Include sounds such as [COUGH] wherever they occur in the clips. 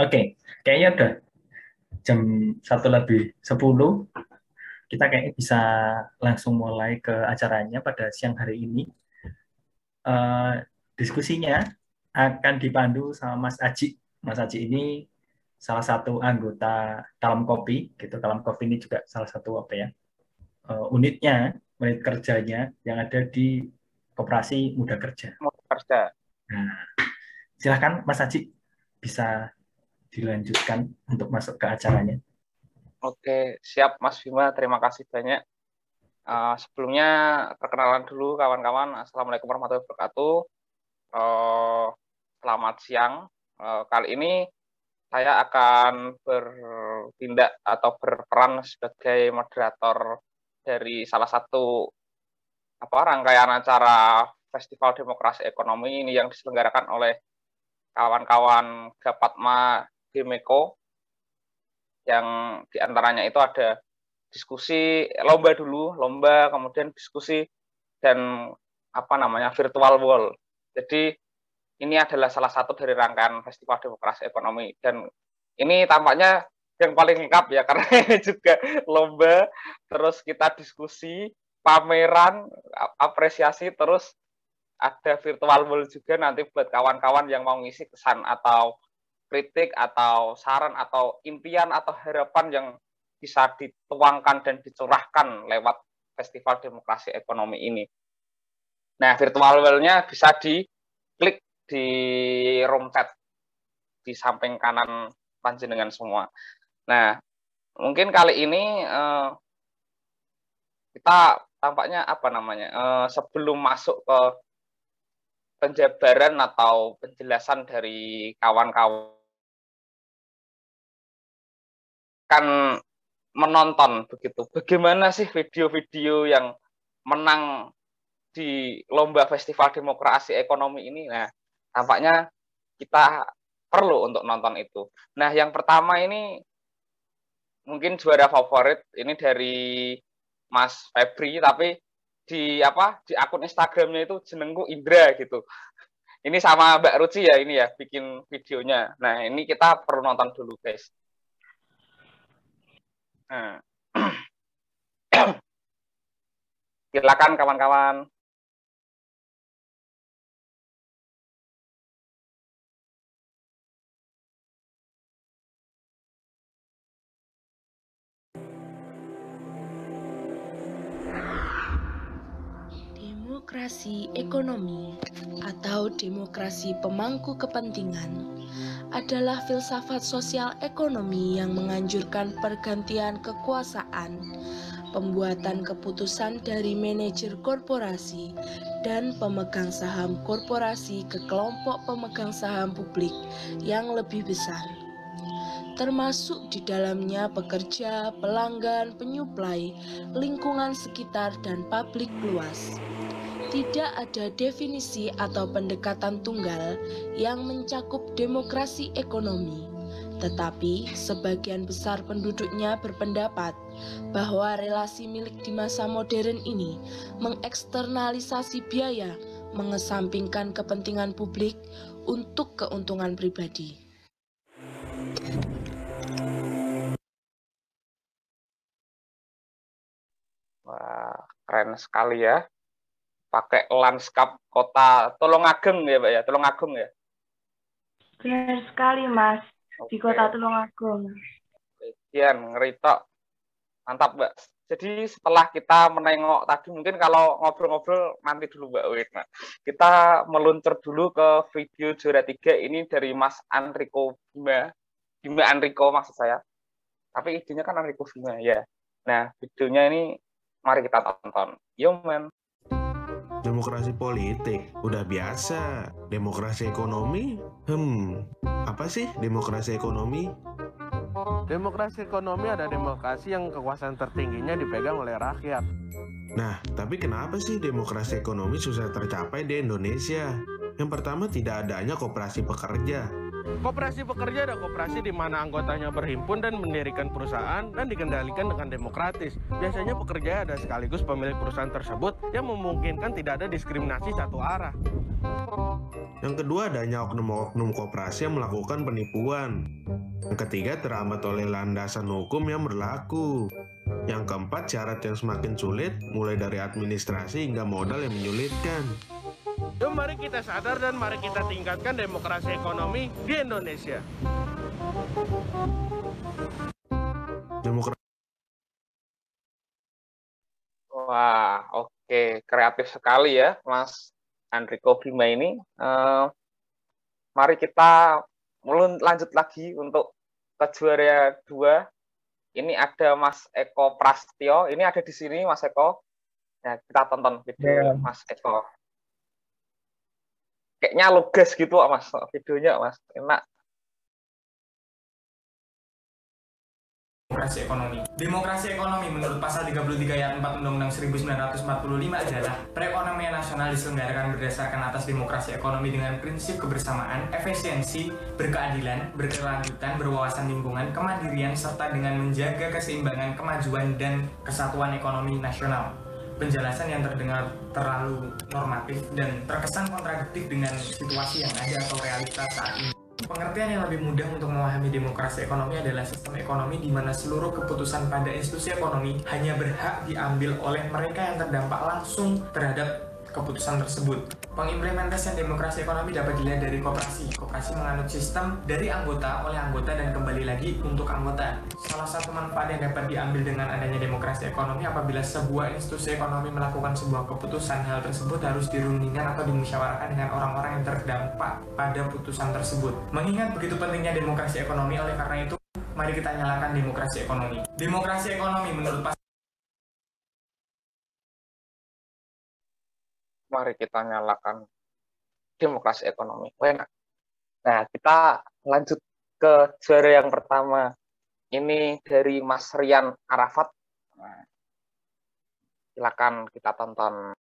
Oke, kayaknya udah jam satu lebih sepuluh. Kita kayaknya bisa langsung mulai ke acaranya pada siang hari ini. Uh, diskusinya akan dipandu sama Mas Aji. Mas Aji ini salah satu anggota Kalam Kopi, gitu. Kalam Kopi ini juga salah satu apa ya uh, unitnya, unit kerjanya yang ada di Koperasi Muda Kerja. Muda Kerja. Nah, silakan Mas Aji bisa dilanjutkan untuk masuk ke acaranya. Oke, siap Mas Bima. Terima kasih banyak. Uh, sebelumnya perkenalan dulu kawan-kawan. Assalamualaikum warahmatullahi wabarakatuh. Uh, selamat siang. Uh, kali ini saya akan bertindak atau berperan sebagai moderator dari salah satu apa rangkaian acara Festival Demokrasi Ekonomi ini yang diselenggarakan oleh kawan-kawan Gapatma Demeko yang di antaranya itu ada diskusi lomba dulu, lomba kemudian diskusi dan apa namanya virtual wall. Jadi ini adalah salah satu dari rangkaian Festival Demokrasi Ekonomi dan ini tampaknya yang paling lengkap ya [LAUGHS] karena ini juga lomba terus kita diskusi pameran apresiasi terus ada virtual wall juga nanti buat kawan-kawan yang mau ngisi kesan atau kritik atau saran atau impian atau harapan yang bisa dituangkan dan dicurahkan lewat Festival Demokrasi Ekonomi ini. Nah, virtual wall-nya bisa diklik di room chat di samping kanan panjenengan semua. Nah, mungkin kali ini eh, kita tampaknya apa namanya eh, sebelum masuk ke penjabaran atau penjelasan dari kawan-kawan akan menonton begitu. Bagaimana sih video-video yang menang di lomba Festival Demokrasi Ekonomi ini? Nah, tampaknya kita perlu untuk nonton itu. Nah, yang pertama ini mungkin juara favorit ini dari Mas Febri, tapi di apa di akun Instagramnya itu jenengku Indra gitu. Ini sama Mbak Ruci ya ini ya bikin videonya. Nah ini kita perlu nonton dulu guys. Nah. [CLEARS THROAT] Silakan kawan-kawan. Demokrasi ekonomi atau demokrasi pemangku kepentingan adalah filsafat sosial ekonomi yang menganjurkan pergantian kekuasaan, pembuatan keputusan dari manajer korporasi dan pemegang saham korporasi ke kelompok pemegang saham publik yang lebih besar. Termasuk di dalamnya pekerja, pelanggan, penyuplai, lingkungan sekitar, dan publik luas tidak ada definisi atau pendekatan tunggal yang mencakup demokrasi ekonomi, tetapi sebagian besar penduduknya berpendapat bahwa relasi milik di masa modern ini mengeksternalisasi biaya, mengesampingkan kepentingan publik untuk keuntungan pribadi. Wah, keren sekali ya pakai lanskap kota Tulungagung ya Pak ya, Tulungagung ya. Benar sekali Mas, di kota Tulungagung. Kian ngeritok. Mantap Mbak. Jadi setelah kita menengok tadi mungkin kalau ngobrol-ngobrol nanti dulu Mbak Wit. Nah, kita meluncur dulu ke video juara tiga ini dari Mas Anriko Bima. Bima Anriko maksud saya. Tapi idenya kan Anriko Bima ya. Nah videonya ini mari kita tonton. Yo man demokrasi politik. Udah biasa. Demokrasi ekonomi? Hmm. Apa sih demokrasi ekonomi? Demokrasi ekonomi ada demokrasi yang kekuasaan tertingginya dipegang oleh rakyat. Nah tapi kenapa sih demokrasi ekonomi susah tercapai di Indonesia? Yang pertama tidak adanya kooperasi pekerja Koperasi pekerja ada koperasi di mana anggotanya berhimpun dan mendirikan perusahaan dan dikendalikan dengan demokratis. Biasanya pekerja ada sekaligus pemilik perusahaan tersebut yang memungkinkan tidak ada diskriminasi satu arah. Yang kedua adanya oknum-oknum koperasi yang melakukan penipuan. Yang ketiga terhambat oleh landasan hukum yang berlaku. Yang keempat syarat yang semakin sulit mulai dari administrasi hingga modal yang menyulitkan. Yuk mari kita sadar dan mari kita tingkatkan demokrasi ekonomi di Indonesia. Demokrasi Wah, oke, kreatif sekali ya, Mas Andriko Bima ini. Eh, mari kita mulai lanjut lagi untuk ke juara dua. Ini ada Mas Eko Prastio. Ini ada di sini, Mas Eko. Ya, kita tonton video Mas Eko. Kayaknya lugas gitu, Mas, videonya, Mas. Enak. Demokrasi ekonomi. Demokrasi ekonomi menurut pasal 33 ayat 4 Undang-Undang 1945 adalah perekonomian nasional diselenggarakan berdasarkan atas demokrasi ekonomi dengan prinsip kebersamaan, efisiensi, berkeadilan, berkelanjutan, berwawasan lingkungan, kemandirian, serta dengan menjaga keseimbangan, kemajuan, dan kesatuan ekonomi nasional. Penjelasan yang terdengar terlalu normatif dan terkesan kontradiktif dengan situasi yang ada atau realitas saat ini. Pengertian yang lebih mudah untuk memahami demokrasi ekonomi adalah sistem ekonomi di mana seluruh keputusan pada institusi ekonomi hanya berhak diambil oleh mereka yang terdampak langsung terhadap keputusan tersebut. Pengimplementasian demokrasi ekonomi dapat dilihat dari koperasi. Koperasi menganut sistem dari anggota oleh anggota dan kembali lagi untuk anggota. Salah satu manfaat yang dapat diambil dengan adanya demokrasi ekonomi apabila sebuah institusi ekonomi melakukan sebuah keputusan, hal tersebut harus dirundingkan atau dimusyawarahkan dengan orang-orang yang terdampak pada putusan tersebut. Mengingat begitu pentingnya demokrasi ekonomi, oleh karena itu, mari kita nyalakan demokrasi ekonomi. Demokrasi ekonomi menurut pas mari kita nyalakan demokrasi ekonomi. Enak. Nah, kita lanjut ke juara yang pertama. Ini dari Mas Rian Arafat. Nah, silakan kita tonton.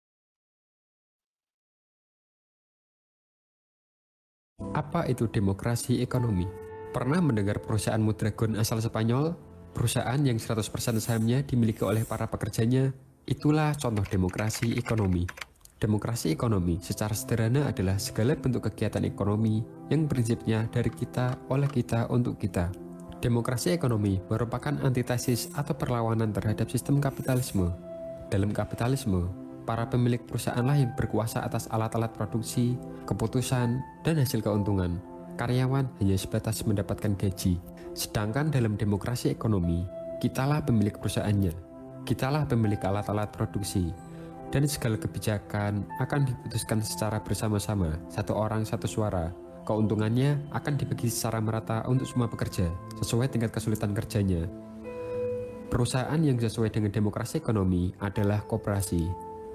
Apa itu demokrasi ekonomi? Pernah mendengar perusahaan Mudragon asal Spanyol? Perusahaan yang 100% sahamnya dimiliki oleh para pekerjanya? Itulah contoh demokrasi ekonomi. Demokrasi ekonomi secara sederhana adalah segala bentuk kegiatan ekonomi yang prinsipnya dari kita, oleh kita, untuk kita. Demokrasi ekonomi merupakan antitesis atau perlawanan terhadap sistem kapitalisme. Dalam kapitalisme, para pemilik perusahaanlah yang berkuasa atas alat-alat produksi, keputusan, dan hasil keuntungan. Karyawan hanya sebatas mendapatkan gaji. Sedangkan dalam demokrasi ekonomi, kitalah pemilik perusahaannya. Kitalah pemilik alat-alat produksi, dan segala kebijakan akan diputuskan secara bersama-sama, satu orang satu suara. Keuntungannya akan dibagi secara merata untuk semua pekerja, sesuai tingkat kesulitan kerjanya. Perusahaan yang sesuai dengan demokrasi ekonomi adalah koperasi.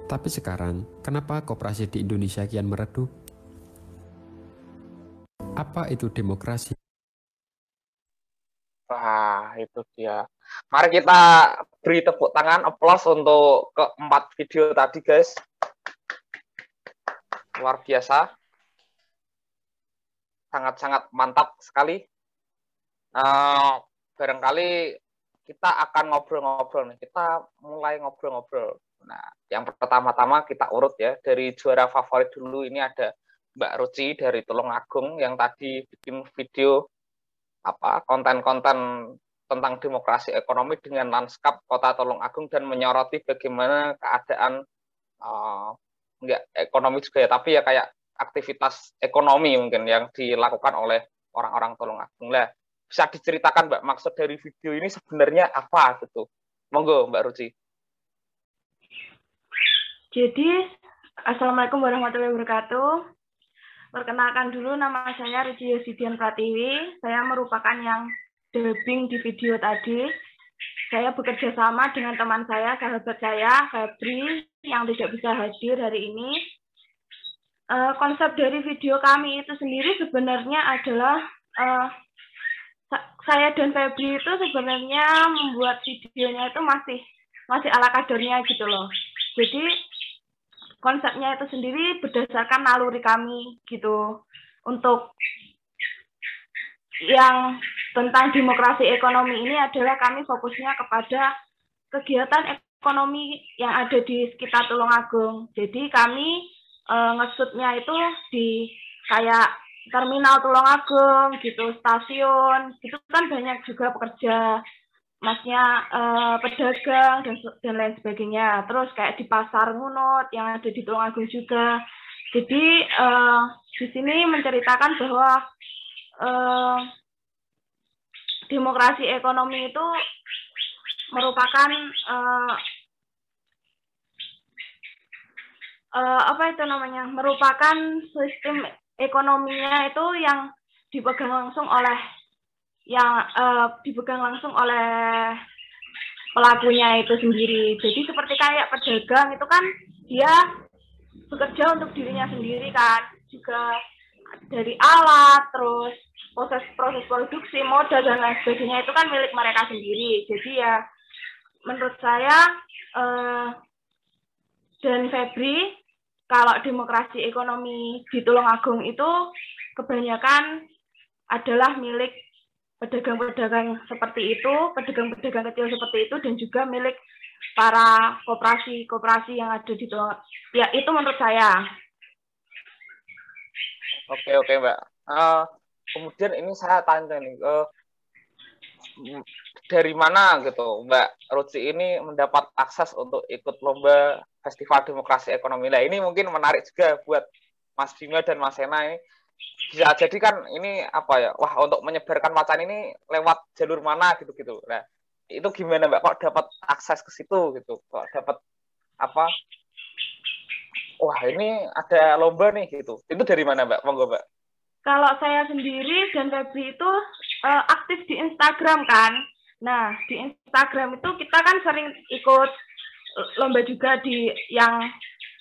Tapi sekarang, kenapa koperasi di Indonesia kian meredup? Apa itu demokrasi? Itu dia. Mari kita beri tepuk tangan, applause untuk keempat video tadi, guys. Luar biasa. Sangat-sangat mantap sekali. Uh, barangkali kita akan ngobrol-ngobrol. Kita mulai ngobrol-ngobrol. Nah, yang pertama-tama kita urut ya. Dari juara favorit dulu ini ada Mbak Ruci dari Tulungagung yang tadi bikin video apa konten-konten tentang demokrasi ekonomi dengan lanskap kota Tulungagung dan menyoroti bagaimana keadaan uh, enggak ekonomi juga ya tapi ya kayak aktivitas ekonomi mungkin yang dilakukan oleh orang-orang Tulungagung. Lah bisa diceritakan Mbak maksud dari video ini sebenarnya apa gitu? Monggo Mbak Ruci jadi Assalamualaikum warahmatullahi wabarakatuh. Perkenalkan dulu nama saya Ruci Yosidian Pratiwi. Saya merupakan yang dubbing di video tadi. Saya bekerja sama dengan teman saya, sahabat saya, Febri, yang tidak bisa hadir hari ini. Uh, konsep dari video kami itu sendiri sebenarnya adalah uh, saya dan Febri itu sebenarnya membuat videonya itu masih masih ala kadarnya gitu loh. Jadi konsepnya itu sendiri berdasarkan naluri kami gitu untuk yang tentang demokrasi ekonomi ini adalah kami fokusnya kepada kegiatan ekonomi yang ada di sekitar Tulungagung. Jadi kami e, ngesutnya itu di kayak terminal Tulungagung gitu, stasiun, itu kan banyak juga pekerja masnya eh, pedagang dan dan lain sebagainya. Terus kayak di pasar Ngunut yang ada di Tulungagung juga. Jadi eh, di sini menceritakan bahwa eh, demokrasi ekonomi itu merupakan eh, eh, apa itu namanya merupakan sistem ekonominya itu yang dipegang langsung oleh yang uh, dipegang langsung oleh pelakunya itu sendiri. Jadi seperti kayak pedagang itu kan dia bekerja untuk dirinya sendiri kan, juga dari alat, terus proses-proses produksi, modal dan lain sebagainya itu kan milik mereka sendiri. Jadi ya menurut saya uh, dan Febri kalau demokrasi ekonomi di Tulungagung itu kebanyakan adalah milik pedagang-pedagang seperti itu, pedagang-pedagang kecil seperti itu, dan juga milik para koperasi-koperasi yang ada di Tulungagung. Ya, itu menurut saya. Oke, oke, Mbak. Uh, kemudian ini saya tanya nih, uh, dari mana gitu Mbak Ruci ini mendapat akses untuk ikut lomba Festival Demokrasi Ekonomi? Nah, ini mungkin menarik juga buat Mas Bima dan Mas Sena ini bisa jadi kan ini apa ya wah untuk menyebarkan wacana ini lewat jalur mana gitu gitu nah itu gimana mbak kok dapat akses ke situ gitu kok dapat apa wah ini ada lomba nih gitu. Itu dari mana mbak? Monggo mbak. Kalau saya sendiri dan Febri itu uh, aktif di Instagram kan. Nah di Instagram itu kita kan sering ikut lomba juga di yang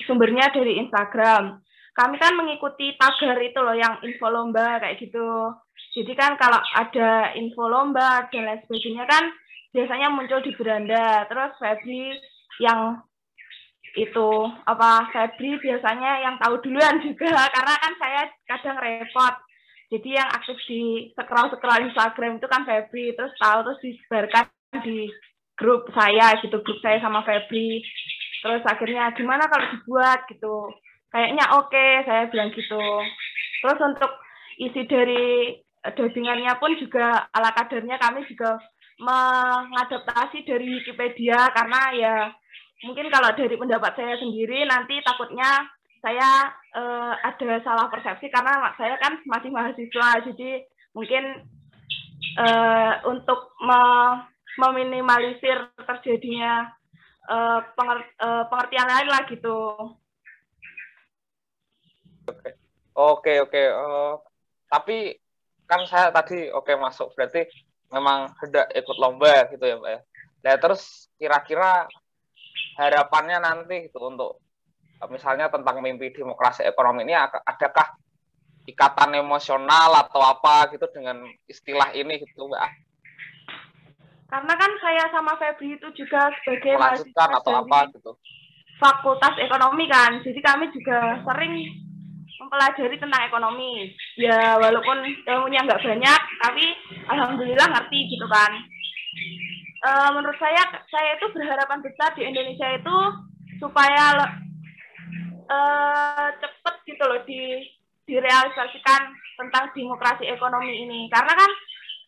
sumbernya dari Instagram. Kami kan mengikuti tagar itu loh yang info lomba kayak gitu. Jadi kan kalau ada info lomba dan lain sebagainya kan biasanya muncul di beranda. Terus Febri yang itu apa Febri biasanya yang tahu duluan juga karena kan saya kadang repot. Jadi yang aktif di scroll scroll Instagram itu kan Febri terus tahu terus disebarkan di grup saya gitu grup saya sama Febri. Terus akhirnya gimana kalau dibuat gitu kayaknya oke okay, saya bilang gitu terus untuk isi dari dubbingannya pun juga ala kadarnya kami juga mengadaptasi dari Wikipedia karena ya mungkin kalau dari pendapat saya sendiri nanti takutnya saya uh, ada salah persepsi karena saya kan masih mahasiswa jadi mungkin uh, untuk me meminimalisir terjadinya uh, penger uh, pengertian lain lah gitu Oke, oke, oke. Tapi kan saya tadi oke okay, masuk berarti memang hendak ikut lomba gitu ya, Mbak ya. Nah, terus kira-kira harapannya nanti gitu untuk misalnya tentang mimpi demokrasi ekonomi ini adakah ikatan emosional atau apa gitu dengan istilah ini gitu Mbak? Karena kan saya sama Febri itu juga sebagai melanjutkan atau apa gitu. Fakultas Ekonomi kan, jadi kami juga sering mempelajari tentang ekonomi. Ya walaupun ilmunya nggak banyak, tapi alhamdulillah ngerti gitu kan. E, menurut saya, saya itu berharapan besar di Indonesia itu supaya e, cepet gitu loh di direalisasikan tentang demokrasi ekonomi ini. Karena kan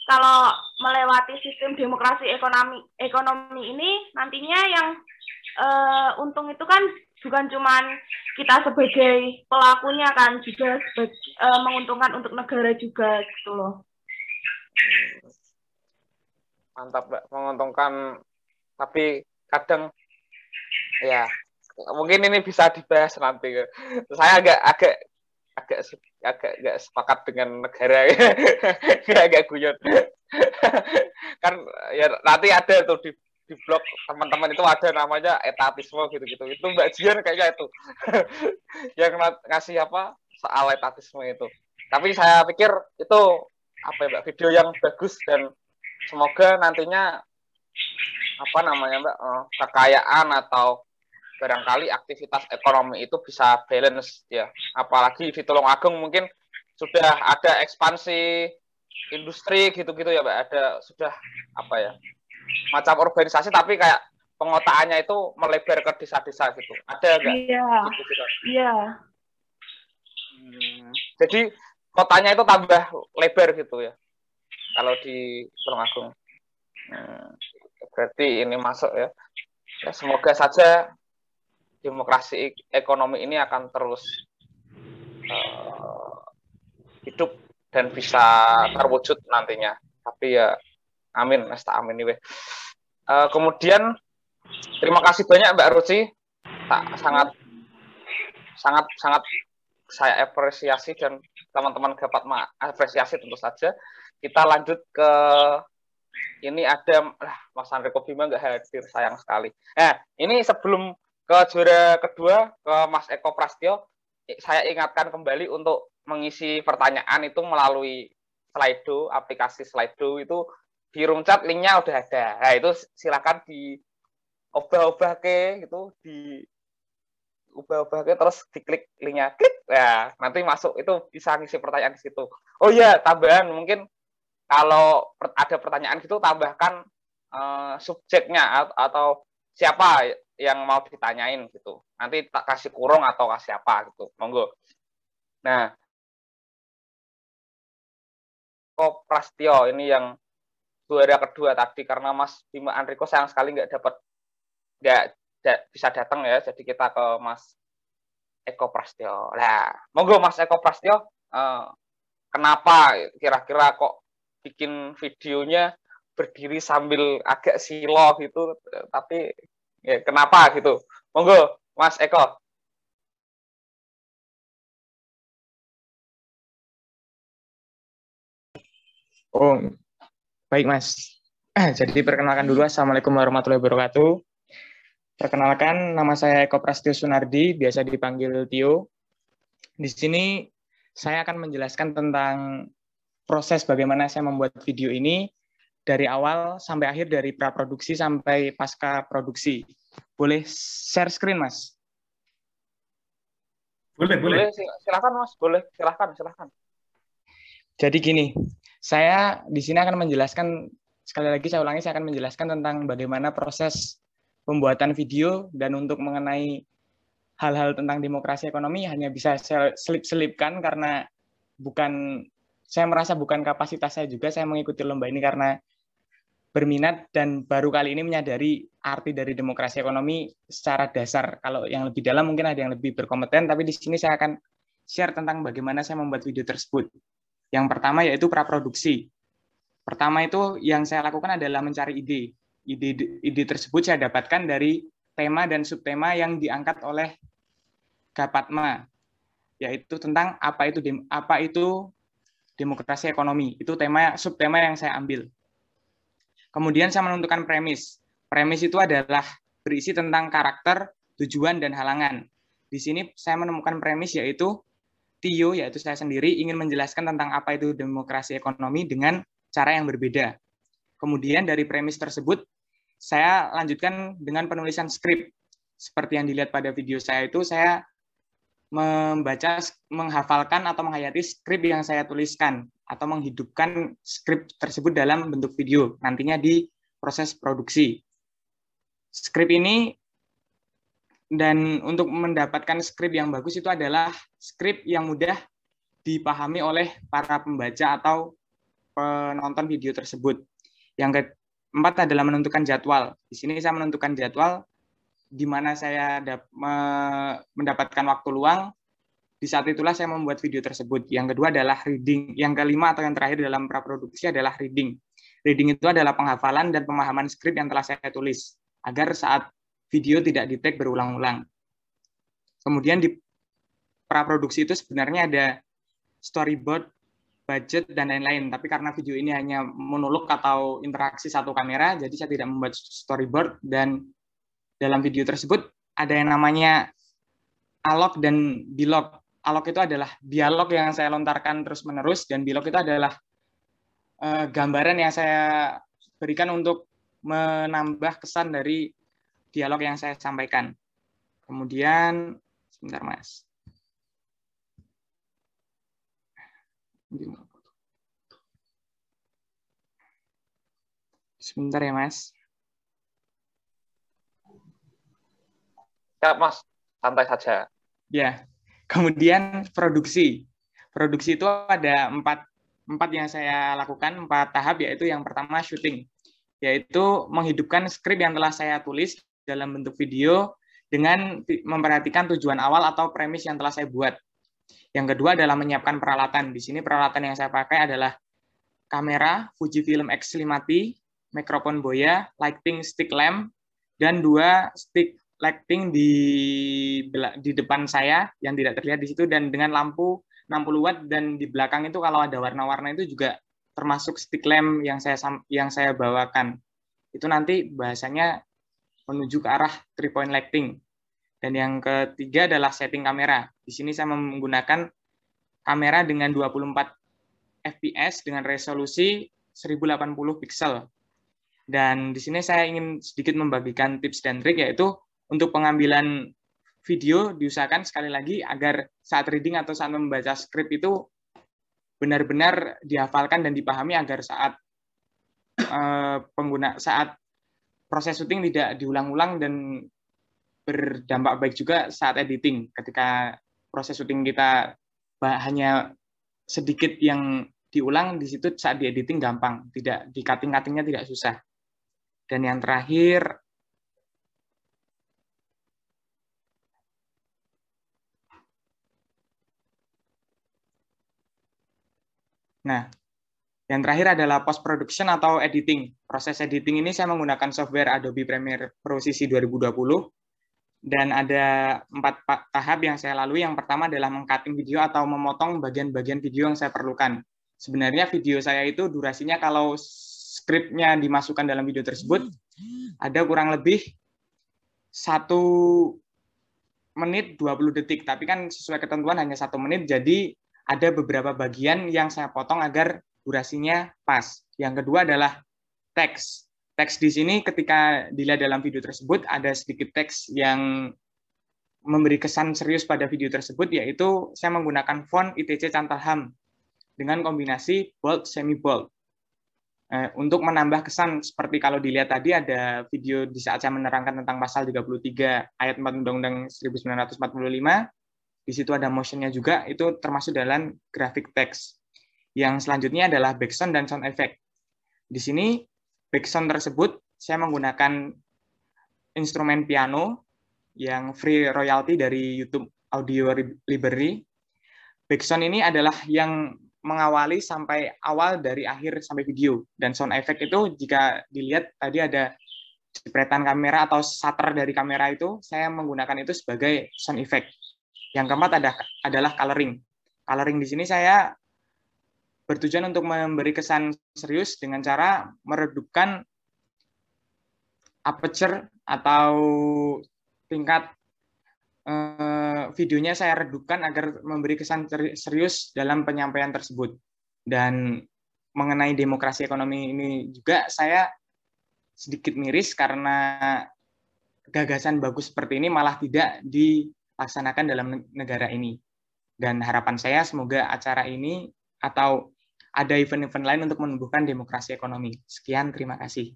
kalau melewati sistem demokrasi ekonomi ekonomi ini nantinya yang uh, untung itu kan bukan cuma kita sebagai pelakunya kan juga uh, menguntungkan untuk negara juga gitu loh. Mantap, Mbak. Menguntungkan tapi kadang ya mungkin ini bisa dibahas nanti. Saya agak agak agak agak agak sepakat dengan negara [LAUGHS] agak agak guyon [LAUGHS] kan ya nanti ada tuh di di blog teman-teman itu ada namanya etatisme gitu-gitu. Itu Mbak Jian kayaknya itu [LAUGHS] yang ngasih apa soal etatisme itu. Tapi saya pikir itu apa ya Mbak video yang bagus dan semoga nantinya apa namanya Mbak eh, kekayaan atau barangkali aktivitas ekonomi itu bisa balance ya. Apalagi di Tulungagung mungkin sudah ada ekspansi industri gitu-gitu ya Mbak ada sudah apa ya macam organisasi tapi kayak pengotaannya itu melebar ke desa-desa gitu ada nggak Iya. gitu, gitu. Iya. Hmm, jadi kotanya itu tambah lebar gitu ya kalau di Tulungagung hmm, berarti ini masuk ya. ya semoga saja demokrasi ekonomi ini akan terus uh, hidup dan bisa terwujud nantinya. Tapi ya amin, nesta amin nih. Uh, kemudian terima kasih banyak Mbak Ruci, tak sangat sangat sangat saya apresiasi dan teman-teman dapat mengapresiasi tentu saja. Kita lanjut ke ini ada ah, Mas Andreko Bima nggak hadir sayang sekali. Nah ini sebelum ke juara kedua ke Mas Eko Prastio, saya ingatkan kembali untuk mengisi pertanyaan itu melalui Slido, aplikasi Slido itu di room chat linknya udah ada. Nah itu silakan di obah-obah ke gitu di ubah-ubah ke terus diklik linknya klik ya nanti masuk itu bisa ngisi pertanyaan di situ oh iya tambahan mungkin kalau ada pertanyaan gitu tambahkan uh, subjeknya atau siapa yang mau ditanyain gitu. Nanti tak kasih kurung atau kasih apa gitu. Monggo. Nah. Kok Prastio ini yang juara kedua tadi karena Mas Bima Andriko sayang sekali nggak dapat nggak bisa datang ya. Jadi kita ke Mas Eko Prastio. Nah monggo Mas Eko Prastio uh, kenapa kira-kira kok bikin videonya berdiri sambil agak silo gitu tapi ya kenapa gitu monggo Mas Eko Oh, baik Mas. Jadi perkenalkan dulu, Assalamualaikum warahmatullahi wabarakatuh. Perkenalkan, nama saya Eko Prastio Sunardi, biasa dipanggil Tio. Di sini saya akan menjelaskan tentang proses bagaimana saya membuat video ini dari awal sampai akhir, dari praproduksi sampai pasca produksi. Boleh share screen, Mas? Boleh, boleh. boleh silakan, Mas. Boleh, silakan, silakan. Jadi gini, saya di sini akan menjelaskan sekali lagi saya ulangi saya akan menjelaskan tentang bagaimana proses pembuatan video dan untuk mengenai hal-hal tentang demokrasi ekonomi hanya bisa saya selip-selipkan karena bukan saya merasa bukan kapasitas saya juga saya mengikuti lomba ini karena berminat dan baru kali ini menyadari arti dari demokrasi ekonomi secara dasar. Kalau yang lebih dalam mungkin ada yang lebih berkompeten, tapi di sini saya akan share tentang bagaimana saya membuat video tersebut. Yang pertama yaitu praproduksi. Pertama itu yang saya lakukan adalah mencari ide. Ide ide tersebut saya dapatkan dari tema dan subtema yang diangkat oleh Gapatma, yaitu tentang apa itu apa itu demokrasi ekonomi. Itu tema subtema yang saya ambil. Kemudian saya menentukan premis. Premis itu adalah berisi tentang karakter, tujuan, dan halangan. Di sini saya menemukan premis yaitu Tio, yaitu saya sendiri, ingin menjelaskan tentang apa itu demokrasi ekonomi dengan cara yang berbeda. Kemudian dari premis tersebut, saya lanjutkan dengan penulisan skrip. Seperti yang dilihat pada video saya itu, saya membaca, menghafalkan atau menghayati skrip yang saya tuliskan, atau menghidupkan skrip tersebut dalam bentuk video, nantinya di proses produksi. Skrip ini dan untuk mendapatkan skrip yang bagus itu adalah skrip yang mudah dipahami oleh para pembaca atau penonton video tersebut. Yang keempat adalah menentukan jadwal. Di sini saya menentukan jadwal di mana saya mendapatkan waktu luang. Di saat itulah saya membuat video tersebut. Yang kedua adalah reading. Yang kelima atau yang terakhir dalam praproduksi adalah reading. Reading itu adalah penghafalan dan pemahaman skrip yang telah saya tulis agar saat video tidak di berulang-ulang. Kemudian di praproduksi itu sebenarnya ada storyboard, budget, dan lain-lain. Tapi karena video ini hanya monolog atau interaksi satu kamera, jadi saya tidak membuat storyboard. Dan dalam video tersebut ada yang namanya alog dan bilog. Alog itu adalah dialog yang saya lontarkan terus-menerus, dan bilog itu adalah uh, gambaran yang saya berikan untuk menambah kesan dari dialog yang saya sampaikan. Kemudian, sebentar mas. Sebentar ya, Mas. Siap, Mas. Santai saja. Ya. Kemudian produksi. Produksi itu ada empat, empat yang saya lakukan, empat tahap, yaitu yang pertama syuting, yaitu menghidupkan skrip yang telah saya tulis dalam bentuk video dengan memperhatikan tujuan awal atau premis yang telah saya buat. Yang kedua adalah menyiapkan peralatan. Di sini peralatan yang saya pakai adalah kamera Fujifilm X5T, mikrofon Boya, lighting stick lamp, dan dua stick lighting di di depan saya yang tidak terlihat di situ dan dengan lampu 60 watt dan di belakang itu kalau ada warna-warna itu juga termasuk stick lamp yang saya yang saya bawakan. Itu nanti bahasanya menuju ke arah three point lighting. Dan yang ketiga adalah setting kamera. Di sini saya menggunakan kamera dengan 24 fps dengan resolusi 1080 pixel. Dan di sini saya ingin sedikit membagikan tips dan trik yaitu untuk pengambilan video diusahakan sekali lagi agar saat reading atau saat membaca skrip itu benar-benar dihafalkan dan dipahami agar saat uh, pengguna saat proses syuting tidak diulang-ulang dan berdampak baik juga saat editing. Ketika proses syuting kita hanya sedikit yang diulang di situ saat di editing gampang. Tidak di cutting cuttingnya tidak susah. Dan yang terakhir Nah, yang terakhir adalah post production atau editing. Proses editing ini saya menggunakan software Adobe Premiere Pro CC 2020 dan ada empat tahap yang saya lalui. Yang pertama adalah mengcutting video atau memotong bagian-bagian video yang saya perlukan. Sebenarnya video saya itu durasinya kalau skripnya dimasukkan dalam video tersebut ada kurang lebih satu menit 20 detik, tapi kan sesuai ketentuan hanya satu menit, jadi ada beberapa bagian yang saya potong agar durasinya pas. Yang kedua adalah teks. Teks di sini ketika dilihat dalam video tersebut ada sedikit teks yang memberi kesan serius pada video tersebut yaitu saya menggunakan font ITC Cantalham dengan kombinasi bold semi bold. Eh, untuk menambah kesan seperti kalau dilihat tadi ada video di saat saya menerangkan tentang pasal 33 ayat 4 Undang-Undang 1945 di situ ada motionnya juga, itu termasuk dalam graphic text. Yang selanjutnya adalah background dan sound effect. Di sini background tersebut saya menggunakan instrumen piano yang free royalty dari YouTube Audio Library. Background ini adalah yang mengawali sampai awal dari akhir sampai video. Dan sound effect itu jika dilihat tadi ada jepretan kamera atau shutter dari kamera itu, saya menggunakan itu sebagai sound effect. Yang keempat ada, adalah coloring. Coloring di sini saya bertujuan untuk memberi kesan serius dengan cara meredupkan aperture atau tingkat eh, videonya saya redupkan agar memberi kesan serius dalam penyampaian tersebut. Dan mengenai demokrasi ekonomi ini juga saya sedikit miris karena gagasan bagus seperti ini malah tidak di laksanakan dalam negara ini. Dan harapan saya semoga acara ini atau ada event-event lain untuk menumbuhkan demokrasi ekonomi. Sekian, terima kasih.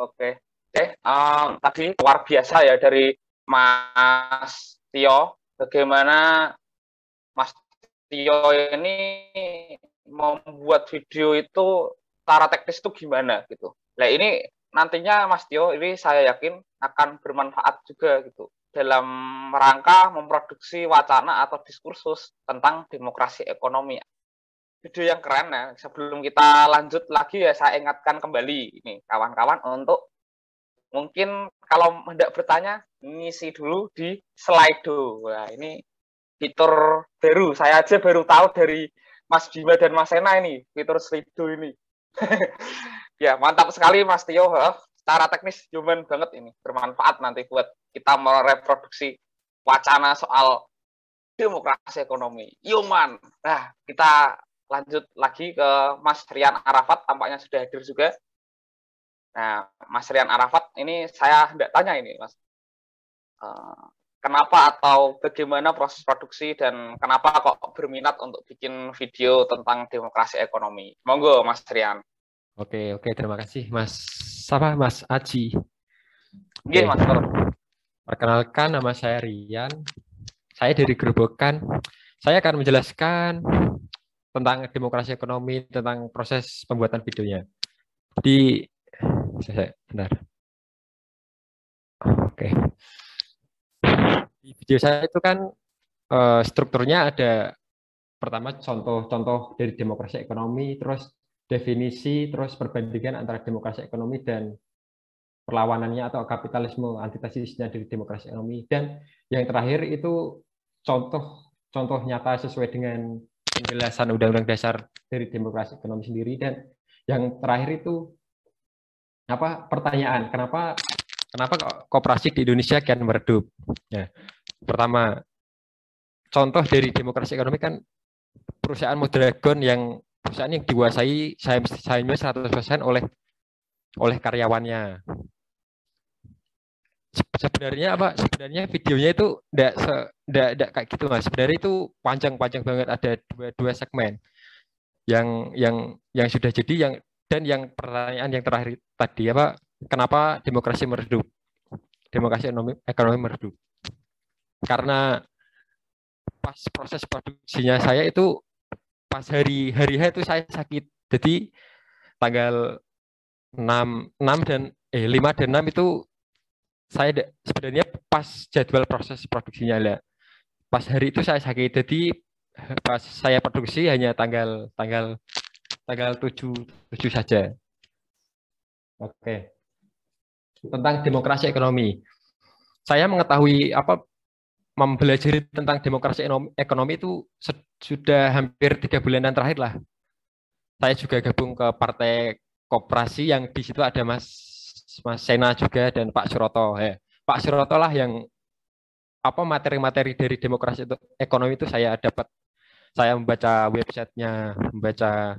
Oke, eh um, tadi luar biasa ya dari Mas Tio. Bagaimana Mas Tio ini membuat video itu secara teknis itu gimana gitu. Nah ini nantinya Mas Tio ini saya yakin akan bermanfaat juga gitu dalam rangka memproduksi wacana atau diskursus tentang demokrasi ekonomi. Video yang keren ya. Sebelum kita lanjut lagi ya saya ingatkan kembali ini kawan-kawan untuk mungkin kalau hendak bertanya ngisi dulu di Slido. Wah, ini fitur baru. Saya aja baru tahu dari Mas Bima dan Mas Sena ini, fitur Slido ini. [LAUGHS] ya, mantap sekali Mas Tio secara teknis human banget ini bermanfaat nanti buat kita mereproduksi wacana soal demokrasi ekonomi. Human nah kita lanjut lagi ke Mas Rian Arafat. Tampaknya sudah hadir juga. Nah Mas Rian Arafat ini saya tidak tanya ini Mas. Uh, kenapa atau bagaimana proses produksi dan kenapa kok berminat untuk bikin video tentang demokrasi ekonomi? Monggo Mas Rian. Oke, oke, terima kasih Mas. Siapa? Mas Aji? Oke, Mas. Perkenalkan nama saya Rian. Saya dari Gerobokan. Saya akan menjelaskan tentang demokrasi ekonomi, tentang proses pembuatan videonya. Di saya benar. Oke. Di video saya itu kan uh, strukturnya ada pertama contoh-contoh dari demokrasi ekonomi, terus definisi, terus perbandingan antara demokrasi ekonomi dan perlawanannya atau kapitalisme antitesisnya dari demokrasi ekonomi. Dan yang terakhir itu contoh contoh nyata sesuai dengan penjelasan undang-undang dasar dari demokrasi ekonomi sendiri. Dan yang terakhir itu apa pertanyaan kenapa kenapa kooperasi di Indonesia kian meredup? Ya pertama contoh dari demokrasi ekonomi kan perusahaan Modragon yang perusahaan yang dikuasai saham sahamnya 100% oleh oleh karyawannya. Sebenarnya apa? Sebenarnya videonya itu enggak se enggak, enggak kayak gitu Mas. Sebenarnya itu panjang-panjang banget ada dua dua segmen. Yang yang yang sudah jadi yang dan yang pertanyaan yang terakhir tadi apa? Kenapa demokrasi meredup? Demokrasi ekonomi ekonomi meredup. Karena pas proses produksinya saya itu pas hari hari itu saya sakit. Jadi tanggal 6 6 dan eh 5 dan 6 itu saya sebenarnya pas jadwal proses produksinya lah. Pas hari itu saya sakit. Jadi pas saya produksi hanya tanggal tanggal tanggal 7 7 saja. Oke. Tentang demokrasi ekonomi. Saya mengetahui apa mempelajari tentang demokrasi ekonomi itu sudah hampir tiga bulanan terakhir lah. Saya juga gabung ke partai koperasi yang di situ ada Mas Mas Sena juga dan Pak Suroto. Ya. Pak Suroto lah yang apa materi-materi dari demokrasi itu, ekonomi itu saya dapat. Saya membaca websitenya, membaca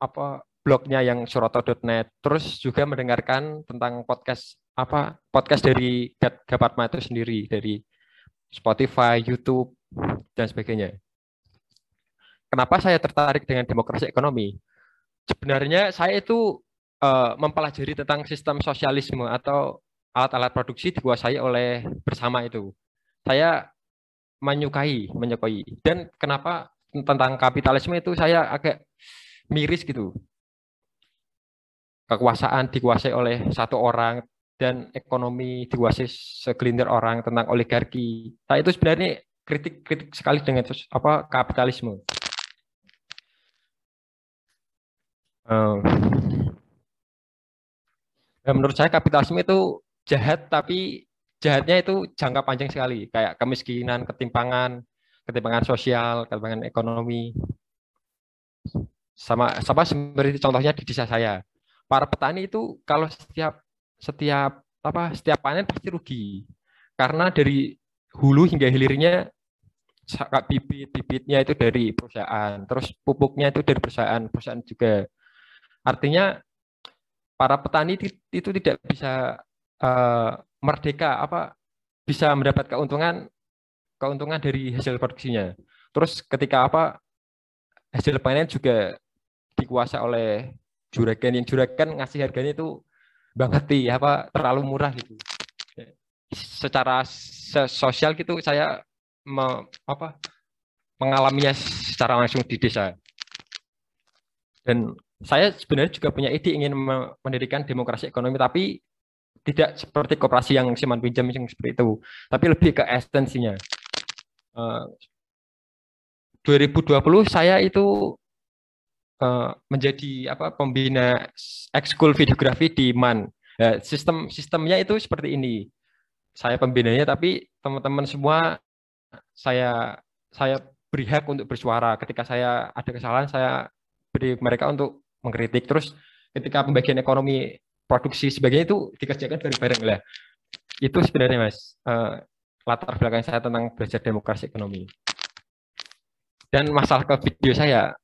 apa blognya yang suroto.net, terus juga mendengarkan tentang podcast apa podcast dari Gapatma itu sendiri dari Spotify, YouTube, dan sebagainya. Kenapa saya tertarik dengan demokrasi ekonomi? Sebenarnya saya itu uh, mempelajari tentang sistem sosialisme atau alat-alat produksi dikuasai oleh bersama itu. Saya menyukai, menyukai. Dan kenapa tentang kapitalisme itu saya agak miris gitu. Kekuasaan dikuasai oleh satu orang, dan ekonomi dikuasai segelintir orang tentang oligarki. Nah, itu sebenarnya kritik-kritik sekali dengan apa kapitalisme. Uh, menurut saya kapitalisme itu jahat, tapi jahatnya itu jangka panjang sekali, kayak kemiskinan, ketimpangan, ketimpangan sosial, ketimpangan ekonomi. Sama sama seperti contohnya di desa saya. Para petani itu kalau setiap setiap apa setiap panen pasti rugi karena dari hulu hingga hilirnya bibit bibitnya itu dari perusahaan terus pupuknya itu dari perusahaan perusahaan juga artinya para petani itu tidak bisa uh, merdeka apa bisa mendapat keuntungan keuntungan dari hasil produksinya. Terus ketika apa hasil panen juga dikuasai oleh juragan yang juragan ngasih harganya itu banget apa terlalu murah gitu. Secara sosial gitu saya me, apa mengalaminya secara langsung di desa. Dan saya sebenarnya juga punya ide ingin mendirikan demokrasi ekonomi tapi tidak seperti kooperasi yang siman pinjam yang seperti itu tapi lebih ke esensinya uh, eh, 2020 saya itu uh, menjadi apa pembina ekskul videografi di MAN. Ya, sistem sistemnya itu seperti ini. Saya pembinanya tapi teman-teman semua saya saya beri hak untuk bersuara. Ketika saya ada kesalahan saya beri mereka untuk mengkritik. Terus ketika pembagian ekonomi produksi sebagainya itu dikerjakan bareng-bareng lah. Itu sebenarnya Mas uh, latar belakang saya tentang belajar demokrasi ekonomi. Dan masalah ke video saya,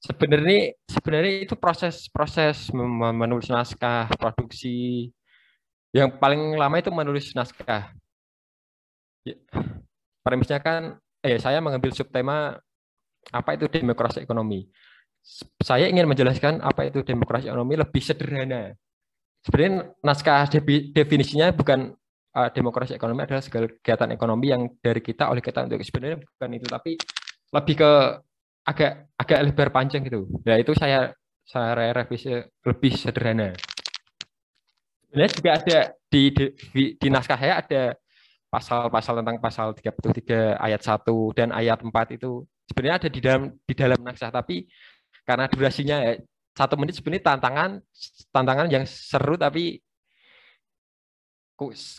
sebenarnya sebenarnya itu proses proses menulis naskah produksi yang paling lama itu menulis naskah ya, premisnya kan eh saya mengambil subtema apa itu demokrasi ekonomi saya ingin menjelaskan apa itu demokrasi ekonomi lebih sederhana. Sebenarnya naskah definisinya bukan uh, demokrasi ekonomi adalah segala kegiatan ekonomi yang dari kita oleh kita untuk sebenarnya bukan itu tapi lebih ke agak agak lebar panjang gitu. Nah itu saya saya revisi lebih sederhana. Sebenarnya juga ada di, di, di naskah saya ada pasal-pasal tentang pasal 33 ayat 1 dan ayat 4 itu sebenarnya ada di dalam di dalam naskah tapi karena durasinya ya, satu menit sebenarnya tantangan tantangan yang seru tapi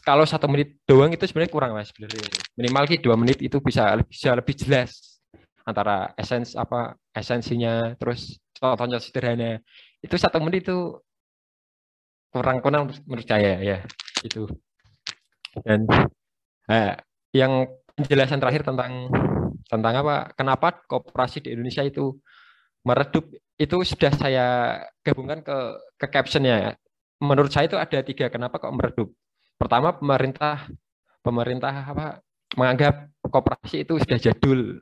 kalau satu menit doang itu sebenarnya kurang mas sebenarnya. Minimal sih dua menit itu bisa bisa lebih jelas antara esens apa esensinya terus contohnya sederhana. Itu satu menit itu kurang kurang menurut saya ya itu. Dan eh, yang penjelasan terakhir tentang tentang apa kenapa kooperasi di Indonesia itu meredup itu sudah saya gabungkan ke ke captionnya menurut saya itu ada tiga kenapa kok meredup Pertama pemerintah pemerintah apa menganggap kooperasi itu sudah jadul.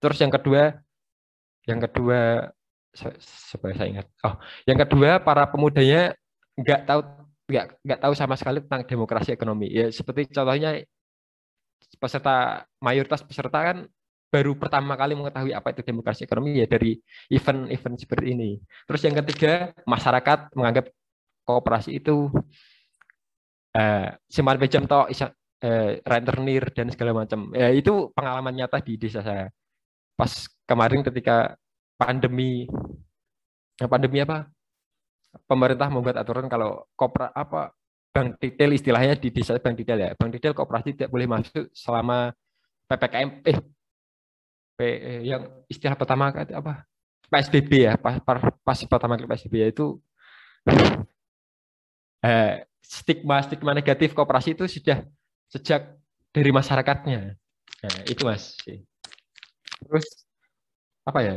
Terus yang kedua yang kedua supaya saya ingat. Oh, yang kedua para pemudanya nggak tahu nggak nggak tahu sama sekali tentang demokrasi ekonomi. Ya seperti contohnya peserta mayoritas peserta kan baru pertama kali mengetahui apa itu demokrasi ekonomi ya dari event-event seperti ini. Terus yang ketiga masyarakat menganggap kooperasi itu uh, simpan pinjam toh uh, rentenir dan segala macam. Ya, itu pengalaman nyata di desa saya. Pas kemarin ketika pandemi eh, pandemi apa? Pemerintah membuat aturan kalau kopra apa bank detail istilahnya di desa bank detail ya. Bank detail kooperasi tidak boleh masuk selama PPKM eh P, yang istilah pertama apa? PSBB ya, pas, pas pertama kali PSBB ya itu [LAUGHS] eh, stigma-stigma negatif kooperasi itu sudah sejak dari masyarakatnya. Nah, itu Mas. Terus apa ya?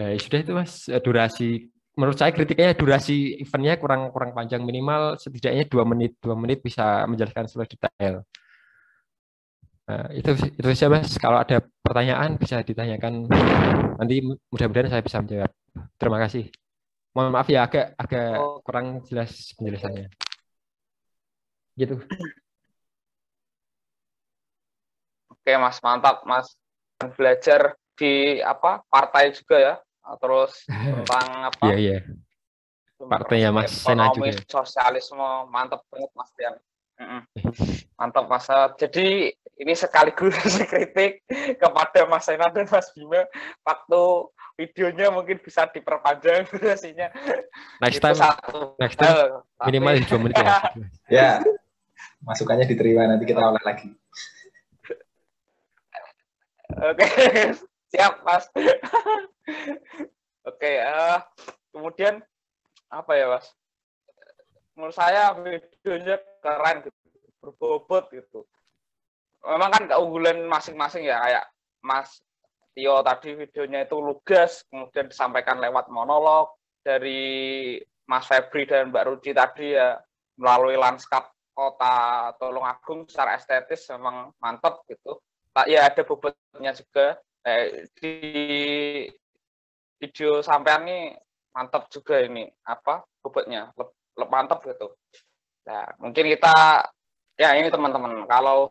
Ya, sudah itu Mas, durasi menurut saya kritiknya durasi eventnya kurang kurang panjang minimal setidaknya dua menit dua menit bisa menjelaskan seluruh detail. Nah, itu itu saja mas. Kalau ada pertanyaan bisa ditanyakan. Nanti mudah-mudahan saya bisa menjawab. Terima kasih. Mohon maaf ya agak agak oh. kurang jelas penjelasannya. Gitu. Oke mas. Mantap mas. Belajar di apa partai juga ya. Terus tentang [LAUGHS] apa iya iya. partainya mas Sena juga. sosialisme. Mantap banget mas Tian mantap mas jadi ini sekaligus [LAUGHS] kritik kepada Mas Sena dan Mas Bima waktu videonya mungkin bisa diperpanjang [LAUGHS] durasinya. Next time, satu next time minimal dua menit ya. [LAUGHS] ya, masukannya diterima nanti kita olah lagi. Oke, siap mas. Oke, uh, kemudian apa ya mas? Menurut saya videonya keren gitu, berbobot gitu. Memang kan keunggulan masing-masing ya kayak Mas Tio tadi videonya itu lugas, kemudian disampaikan lewat monolog dari Mas Febri dan Mbak Ruci tadi ya melalui lanskap kota Tulungagung secara estetis memang mantap gitu. Tak ya ada bobotnya juga eh, di video sampean ini mantap juga ini apa bobotnya mantap gitu. Nah, mungkin kita ya ini teman-teman kalau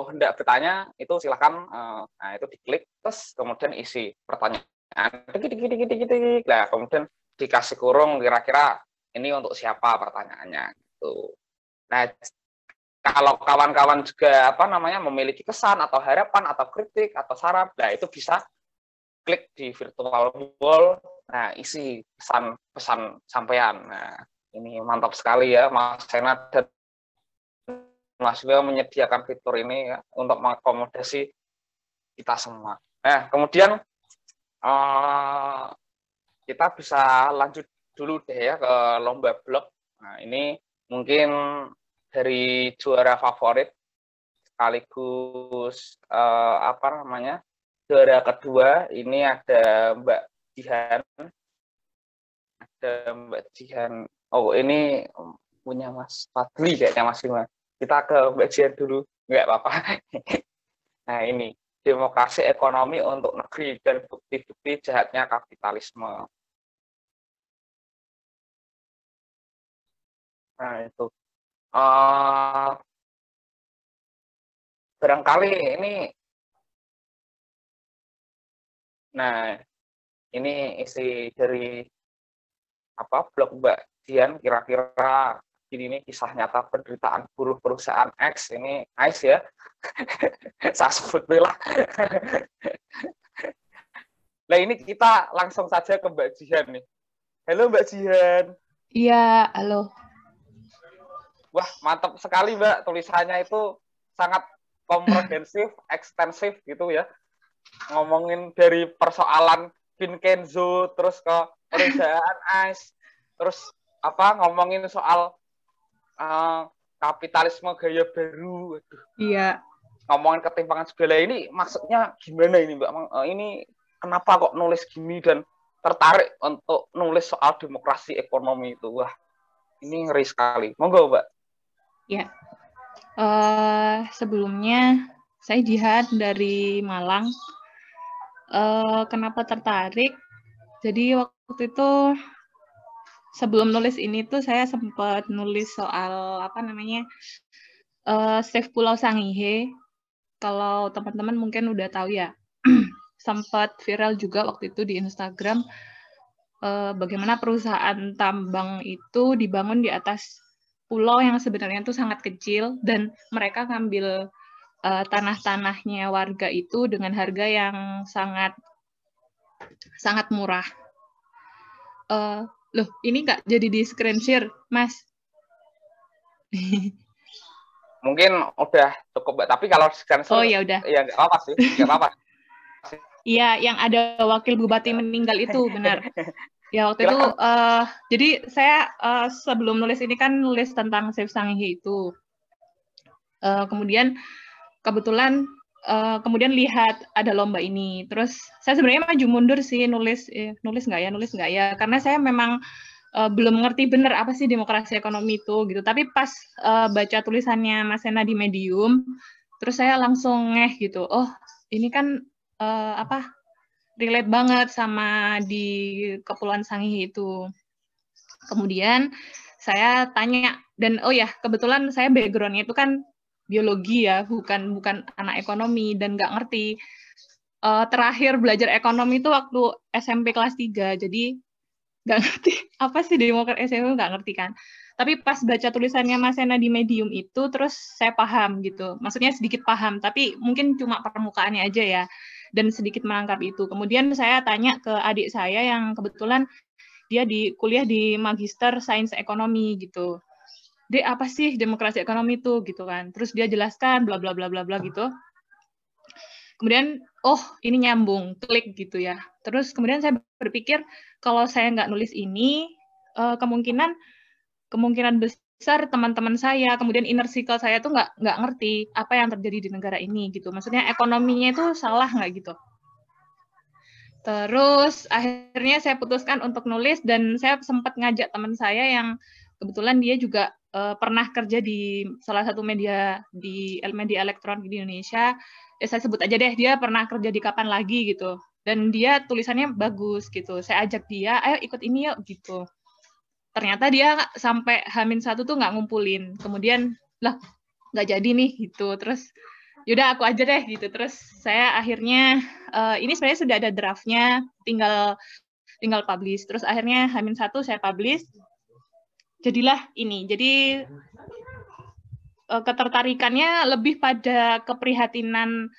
hendak bertanya itu silahkan uh, nah itu diklik terus kemudian isi pertanyaan. Dikit dikit dikit dikit nah kemudian dikasih kurung kira-kira ini untuk siapa pertanyaannya gitu. Nah kalau kawan-kawan juga apa namanya memiliki kesan atau harapan atau kritik atau saran nah itu bisa klik di virtual wall nah isi pesan pesan sampean nah ini mantap sekali ya Mas Sena dan Mas Will menyediakan fitur ini ya, untuk mengakomodasi kita semua. Nah, kemudian uh, kita bisa lanjut dulu deh ya ke lomba blog. Nah, ini mungkin dari juara favorit sekaligus uh, apa namanya juara kedua ini ada Mbak Jihan ada Mbak Jihan oh ini punya Mas Fadli kayaknya Mas Bima kita ke Mbak Jian dulu. nggak apa-apa. [LAUGHS] Nah ini demokrasi ekonomi untuk negeri dan bukti-bukti jahatnya kapitalisme. Nah itu. Uh, barangkali ini Nah, ini isi dari apa blog Mbak Dian kira-kira ini nih kisah nyata penderitaan buruh perusahaan X ini Ice ya. [LAUGHS] Saya sebut lah. [LAUGHS] nah ini kita langsung saja ke Mbak Jihan nih. Halo Mbak Jihan. Iya, halo. Wah, mantap sekali Mbak. Tulisannya itu sangat komprehensif, ekstensif gitu ya ngomongin dari persoalan Vincenzo terus ke perusahaan [LAUGHS] Ice terus apa ngomongin soal uh, kapitalisme gaya baru. Aduh. iya. Ngomongin ketimpangan segala ini maksudnya gimana ini mbak? Uh, ini kenapa kok nulis gini dan tertarik untuk nulis soal demokrasi ekonomi itu? Wah ini ngeri sekali. Monggo mbak. Ya uh, sebelumnya saya jihad dari Malang uh, kenapa tertarik? Jadi waktu itu sebelum nulis ini tuh saya sempat nulis soal apa namanya uh, Save Pulau Sangihe. Kalau teman-teman mungkin udah tahu ya, [CLEARS THROAT] sempat viral juga waktu itu di Instagram uh, bagaimana perusahaan tambang itu dibangun di atas pulau yang sebenarnya itu sangat kecil dan mereka ngambil uh, tanah-tanahnya warga itu dengan harga yang sangat sangat murah. Uh, loh, ini nggak jadi di screen share, Mas? [LAUGHS] Mungkin udah cukup, Mbak. Tapi kalau screen share, oh ya udah, ya nggak apa sih, nggak apa-apa. Iya, yang ada wakil bupati meninggal itu benar. Ya waktu itu, uh, jadi saya uh, sebelum nulis ini kan nulis tentang Save Sangihe itu. Uh, kemudian kebetulan uh, kemudian lihat ada lomba ini. Terus saya sebenarnya maju mundur sih nulis eh, nulis nggak ya nulis nggak ya karena saya memang uh, belum ngerti bener apa sih demokrasi ekonomi itu gitu. Tapi pas uh, baca tulisannya Mas Sena di Medium, terus saya langsung ngeh gitu. Oh ini kan uh, apa relate banget sama di Kepulauan Sangihe itu. Kemudian saya tanya dan oh ya kebetulan saya backgroundnya itu kan biologi ya, bukan bukan anak ekonomi dan nggak ngerti. Uh, terakhir belajar ekonomi itu waktu SMP kelas 3, jadi nggak [LAUGHS] ngerti apa sih demokrat SMP nggak ngerti kan. Tapi pas baca tulisannya Mas Sena di Medium itu, terus saya paham gitu. Maksudnya sedikit paham, tapi mungkin cuma permukaannya aja ya. Dan sedikit menangkap itu. Kemudian saya tanya ke adik saya yang kebetulan dia di kuliah di Magister Sains Ekonomi gitu dek apa sih demokrasi ekonomi itu gitu kan. Terus dia jelaskan bla bla bla bla bla gitu. Kemudian oh ini nyambung. Klik gitu ya. Terus kemudian saya berpikir kalau saya nggak nulis ini uh, kemungkinan kemungkinan besar teman-teman saya kemudian inner circle saya tuh nggak nggak ngerti apa yang terjadi di negara ini gitu. Maksudnya ekonominya itu salah nggak gitu. Terus akhirnya saya putuskan untuk nulis dan saya sempat ngajak teman saya yang kebetulan dia juga uh, pernah kerja di salah satu media di media elektronik di Indonesia. Ya, saya sebut aja deh, dia pernah kerja di kapan lagi gitu. Dan dia tulisannya bagus gitu. Saya ajak dia, ayo ikut ini yuk gitu. Ternyata dia sampai Hamin satu tuh nggak ngumpulin. Kemudian lah nggak jadi nih gitu. Terus yaudah aku aja deh gitu. Terus saya akhirnya uh, ini sebenarnya sudah ada draftnya, tinggal tinggal publish. Terus akhirnya Hamin satu saya publish jadilah ini. Jadi uh, ketertarikannya lebih pada keprihatinan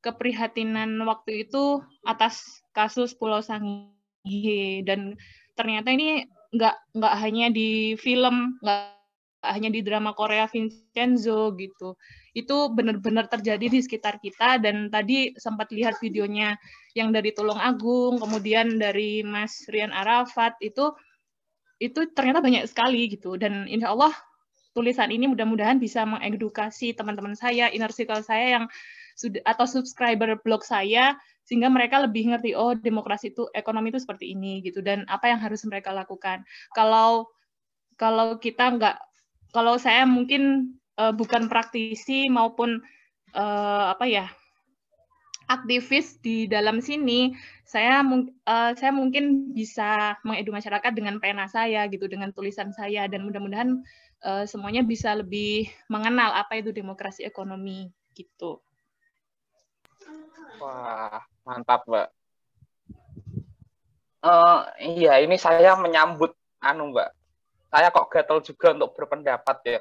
keprihatinan waktu itu atas kasus Pulau Sangihe. Dan ternyata ini nggak nggak hanya di film nggak hanya di drama Korea Vincenzo gitu. Itu benar-benar terjadi di sekitar kita. Dan tadi sempat lihat videonya yang dari Tulung Agung kemudian dari Mas Rian Arafat. Itu itu ternyata banyak sekali gitu. Dan insya Allah tulisan ini mudah-mudahan bisa mengedukasi teman-teman saya inner circle saya yang sudah atau subscriber blog saya sehingga mereka lebih ngerti oh demokrasi itu ekonomi itu seperti ini gitu. Dan apa yang harus mereka lakukan. Kalau kalau kita nggak kalau saya mungkin uh, bukan praktisi maupun uh, apa ya aktivis di dalam sini, saya uh, saya mungkin bisa mengedu masyarakat dengan pena saya gitu, dengan tulisan saya dan mudah-mudahan uh, semuanya bisa lebih mengenal apa itu demokrasi ekonomi gitu. Wah, mantap, Mbak. Uh, iya, ini saya menyambut anu, Mbak. Saya kok gatel juga untuk berpendapat ya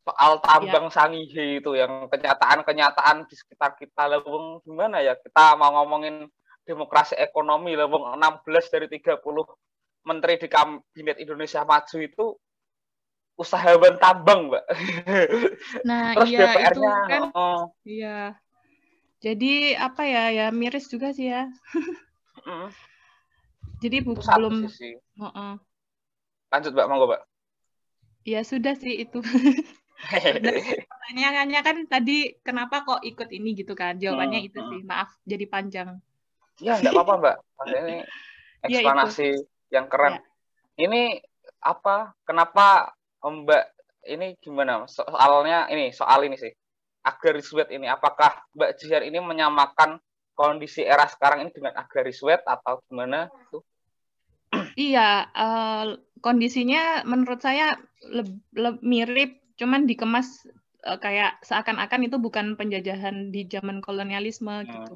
soal tambang ya. Sangihe itu yang kenyataan-kenyataan di sekitar kita lewung gimana ya kita mau ngomongin demokrasi ekonomi lewung 16 dari 30 menteri di kabinet Indonesia Maju itu usahawan tambang, Mbak. [LAUGHS] Nah, Terus iya itu kan oh. iya. Jadi apa ya ya miris juga sih ya. mm. Jadi bu belum uh -uh. Lanjut, Mbak, monggo, Mbak. Ya sudah sih itu. [LAUGHS] pertanyaannya kan tadi kenapa kok ikut ini gitu kan? Jawabannya hmm, itu sih maaf jadi panjang. Ya nggak apa-apa mbak. Ini [LAUGHS] ya, eksplanasi ya, yang keren. Ya. ini apa? Kenapa mbak ini gimana? Soalnya ini soal ini sih. Agraris wet ini apakah mbak Jihan ini menyamakan kondisi era sekarang ini dengan agraris wet atau gimana? Itu iya uh, kondisinya menurut saya lebih mirip cuman dikemas uh, kayak seakan-akan itu bukan penjajahan di zaman kolonialisme hmm. gitu.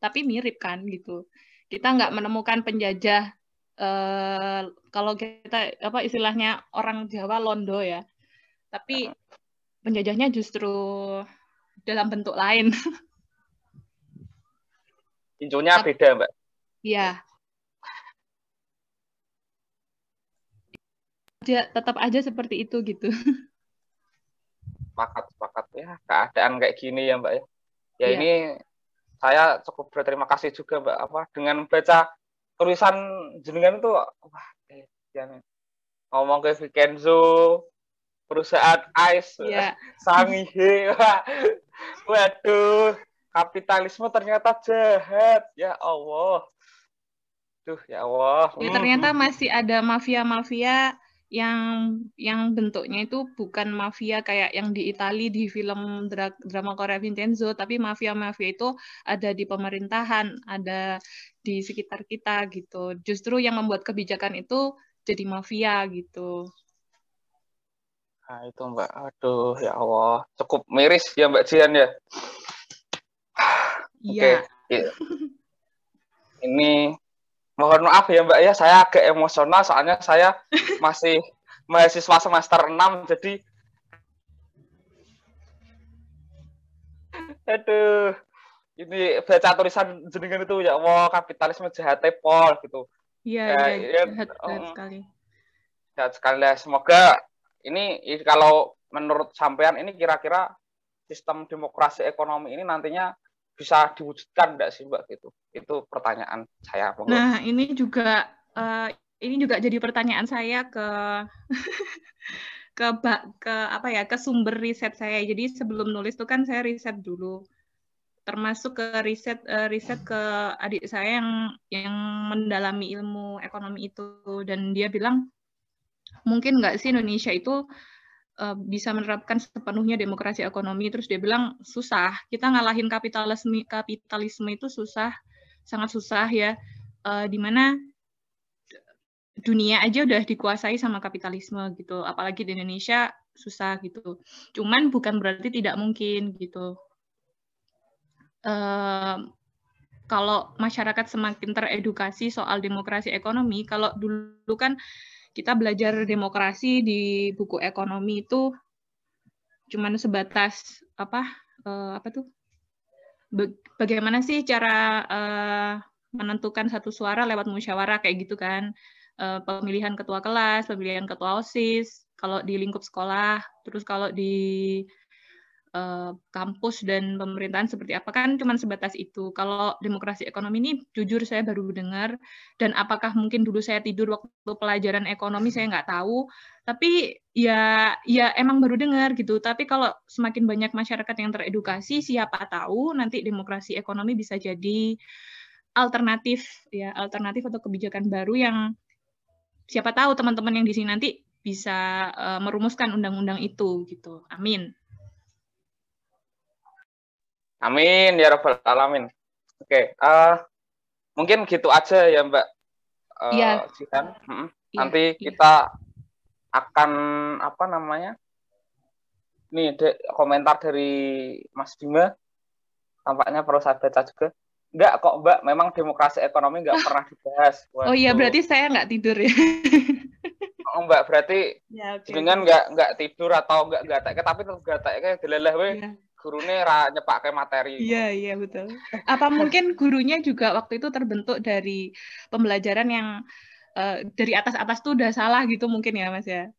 Tapi mirip kan gitu. Kita nggak menemukan penjajah uh, kalau kita apa istilahnya orang Jawa londo ya. Tapi penjajahnya justru dalam bentuk lain. [LAUGHS] Incunya beda mbak. Iya. Tetap aja seperti itu gitu [LAUGHS] sepakat sepakat. Ya keadaan kayak gini ya mbak ya. Ya yeah. ini saya cukup berterima kasih juga mbak apa dengan baca tulisan jenengan itu wah eh, ya, ngomong ke Vikenzo perusahaan Ice yeah. [LAUGHS] Sangihe waduh kapitalisme ternyata jahat. Ya Allah. Tuh ya Allah. Ya, ternyata masih ada mafia-mafia yang yang bentuknya itu bukan mafia kayak yang di Itali di film dra drama Korea Vincenzo, tapi mafia-mafia itu ada di pemerintahan, ada di sekitar kita gitu. Justru yang membuat kebijakan itu jadi mafia gitu. Nah, itu Mbak. Aduh, ya Allah. Cukup miris ya Mbak Jian ya. Iya. Okay. [LAUGHS] Ini mohon maaf ya Mbak ya, saya agak emosional soalnya saya [LAUGHS] masih mahasiswa semester 6 jadi [LAUGHS] aduh ini baca tulisan jenengan itu ya wah kapitalisme jahat pol gitu. Iya, ya, iya, ya, jahat, jahat um, sekali. Jahat sekali ya. Semoga ini kalau menurut sampean ini kira-kira sistem demokrasi ekonomi ini nantinya bisa diwujudkan enggak sih Mbak gitu? Itu pertanyaan saya. Nah, ini juga uh, ini juga jadi pertanyaan saya ke [LAUGHS] ke ke apa ya ke sumber riset saya. Jadi sebelum nulis itu kan saya riset dulu, termasuk ke riset uh, riset ke adik saya yang yang mendalami ilmu ekonomi itu dan dia bilang mungkin nggak sih Indonesia itu uh, bisa menerapkan sepenuhnya demokrasi ekonomi terus dia bilang susah. Kita ngalahin kapitalisme kapitalisme itu susah sangat susah ya. Uh, di mana dunia aja udah dikuasai sama kapitalisme gitu. Apalagi di Indonesia susah gitu. Cuman bukan berarti tidak mungkin gitu. Uh, kalau masyarakat semakin teredukasi soal demokrasi ekonomi kalau dulu kan kita belajar demokrasi di buku ekonomi itu cuman sebatas apa uh, apa tuh? Bagaimana sih cara uh, menentukan satu suara lewat musyawarah kayak gitu kan? Uh, pemilihan ketua kelas pemilihan ketua osis kalau di lingkup sekolah terus kalau di Eh, kampus dan pemerintahan seperti apa kan cuma sebatas itu. Kalau demokrasi ekonomi ini jujur saya baru dengar dan apakah mungkin dulu saya tidur waktu pelajaran ekonomi saya nggak tahu. Tapi ya ya emang baru dengar gitu. Tapi kalau semakin banyak masyarakat yang teredukasi siapa tahu nanti demokrasi ekonomi bisa jadi alternatif ya alternatif atau kebijakan baru yang siapa tahu teman-teman yang di sini nanti bisa uh, merumuskan undang-undang itu gitu. Amin. Amin ya robbal alamin. Oke, uh, mungkin gitu aja ya Mbak. Uh, ya. Jihan. Hmm. Ya, Nanti ya. kita akan apa namanya? Nih de, komentar dari Mas Bima. Tampaknya perlu saya baca juga. Enggak kok Mbak, memang demokrasi ekonomi enggak [LAUGHS] pernah dibahas. Waduh. Oh iya, berarti saya enggak tidur ya. [LAUGHS] oh Mbak, berarti ya, okay. dengan enggak enggak tidur atau enggak enggak tapi tetap gatek kayak delelah we. Ya gurunya ra nyepake materi. Iya, iya betul. Apa mungkin gurunya juga waktu itu terbentuk dari pembelajaran yang uh, dari atas-atas tuh udah salah gitu mungkin ya, Mas ya?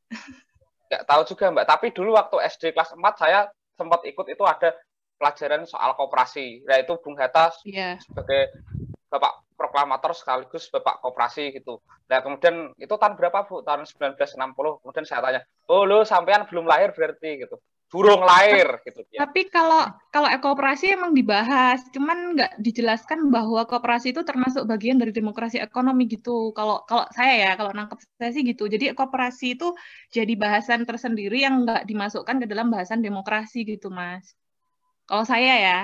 Nggak tahu juga, Mbak. Tapi dulu waktu SD kelas 4 saya sempat ikut itu ada pelajaran soal koperasi. Yaitu Bung Hatta yeah. sebagai Bapak proklamator sekaligus Bapak koperasi gitu. Nah, kemudian itu tahun berapa, Bu? Tahun 1960. Kemudian saya tanya, "Oh, lo sampean belum lahir berarti?" gitu burung lahir gitu ya. Tapi kalau kalau kooperasi emang dibahas, cuman nggak dijelaskan bahwa kooperasi itu termasuk bagian dari demokrasi ekonomi gitu. Kalau kalau saya ya, kalau nangkep saya sih gitu. Jadi kooperasi itu jadi bahasan tersendiri yang nggak dimasukkan ke dalam bahasan demokrasi gitu, Mas. Kalau saya ya.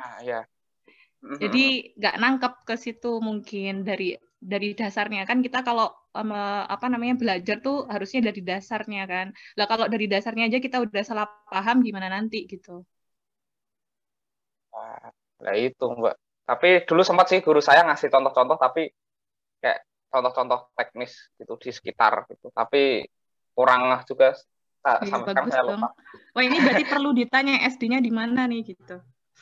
Ah, ya. Jadi nggak nangkep ke situ mungkin dari dari dasarnya kan kita kalau um, apa namanya belajar tuh harusnya dari dasarnya kan. Lah kalau dari dasarnya aja kita udah salah paham gimana nanti gitu. Nah, itu Mbak. Tapi dulu sempat sih guru saya ngasih contoh-contoh tapi kayak contoh-contoh teknis gitu di sekitar gitu. Tapi kurang juga iya, sampai sekarang saya lupa. Wah, ini berarti perlu ditanya SD-nya di mana nih gitu.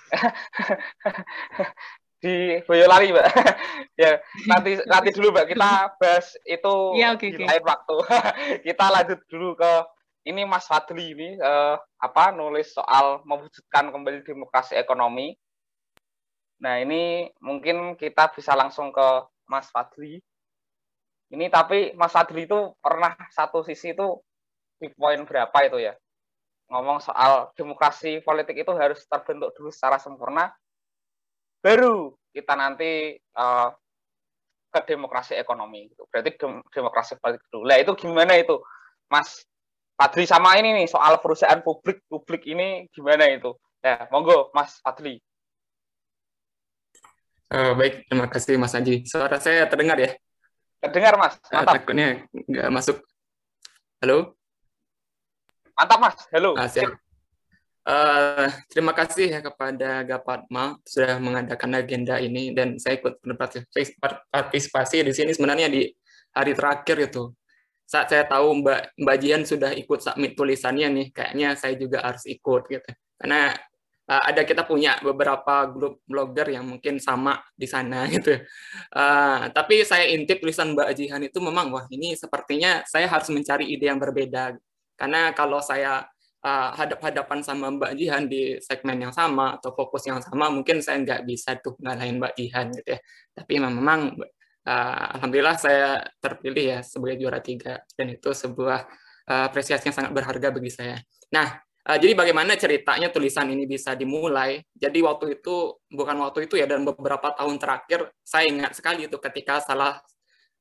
[LAUGHS] di Boyolali mbak. [LAUGHS] Ya [LAUGHS] nanti nanti dulu mbak. Kita bahas itu ya, okay, di lain waktu. [LAUGHS] Kita lanjut dulu ke ini Mas Fadli ini uh, apa nulis soal mewujudkan kembali demokrasi ekonomi. Nah ini mungkin kita bisa langsung ke Mas Fadli. Ini tapi Mas Fadli itu pernah satu sisi itu di poin berapa itu ya? Ngomong soal demokrasi politik itu harus terbentuk dulu secara sempurna baru kita nanti uh, ke demokrasi ekonomi gitu. Berarti dem demokrasi politik dulu. Lah itu gimana itu, Mas Fadli sama ini nih soal perusahaan publik publik ini gimana itu? Ya, monggo Mas Fadli. Uh, baik, terima kasih Mas Anji. Suara saya terdengar ya? Terdengar Mas. Mantap. Uh, takutnya nggak masuk. Halo? Mantap Mas. Halo. Uh, siap. Uh, terima kasih ya kepada Gapatma sudah mengadakan agenda ini dan saya ikut partisipasi di sini sebenarnya di hari terakhir itu. Saat saya tahu Mbak Mbak Jian sudah ikut submit tulisannya nih, kayaknya saya juga harus ikut gitu. Karena uh, ada kita punya beberapa grup blogger yang mungkin sama di sana [LAUGHS] gitu. Uh, tapi saya intip tulisan Mbak Jihan itu memang wah ini sepertinya saya harus mencari ide yang berbeda. Karena kalau saya uh, hadap-hadapan sama Mbak Jihan di segmen yang sama atau fokus yang sama, mungkin saya nggak bisa tuh ngalahin Mbak Jihan gitu ya. Tapi memang uh, alhamdulillah saya terpilih ya sebagai juara tiga dan itu sebuah uh, apresiasi yang sangat berharga bagi saya. Nah, uh, jadi bagaimana ceritanya tulisan ini bisa dimulai? Jadi waktu itu bukan waktu itu ya dan beberapa tahun terakhir saya ingat sekali itu ketika salah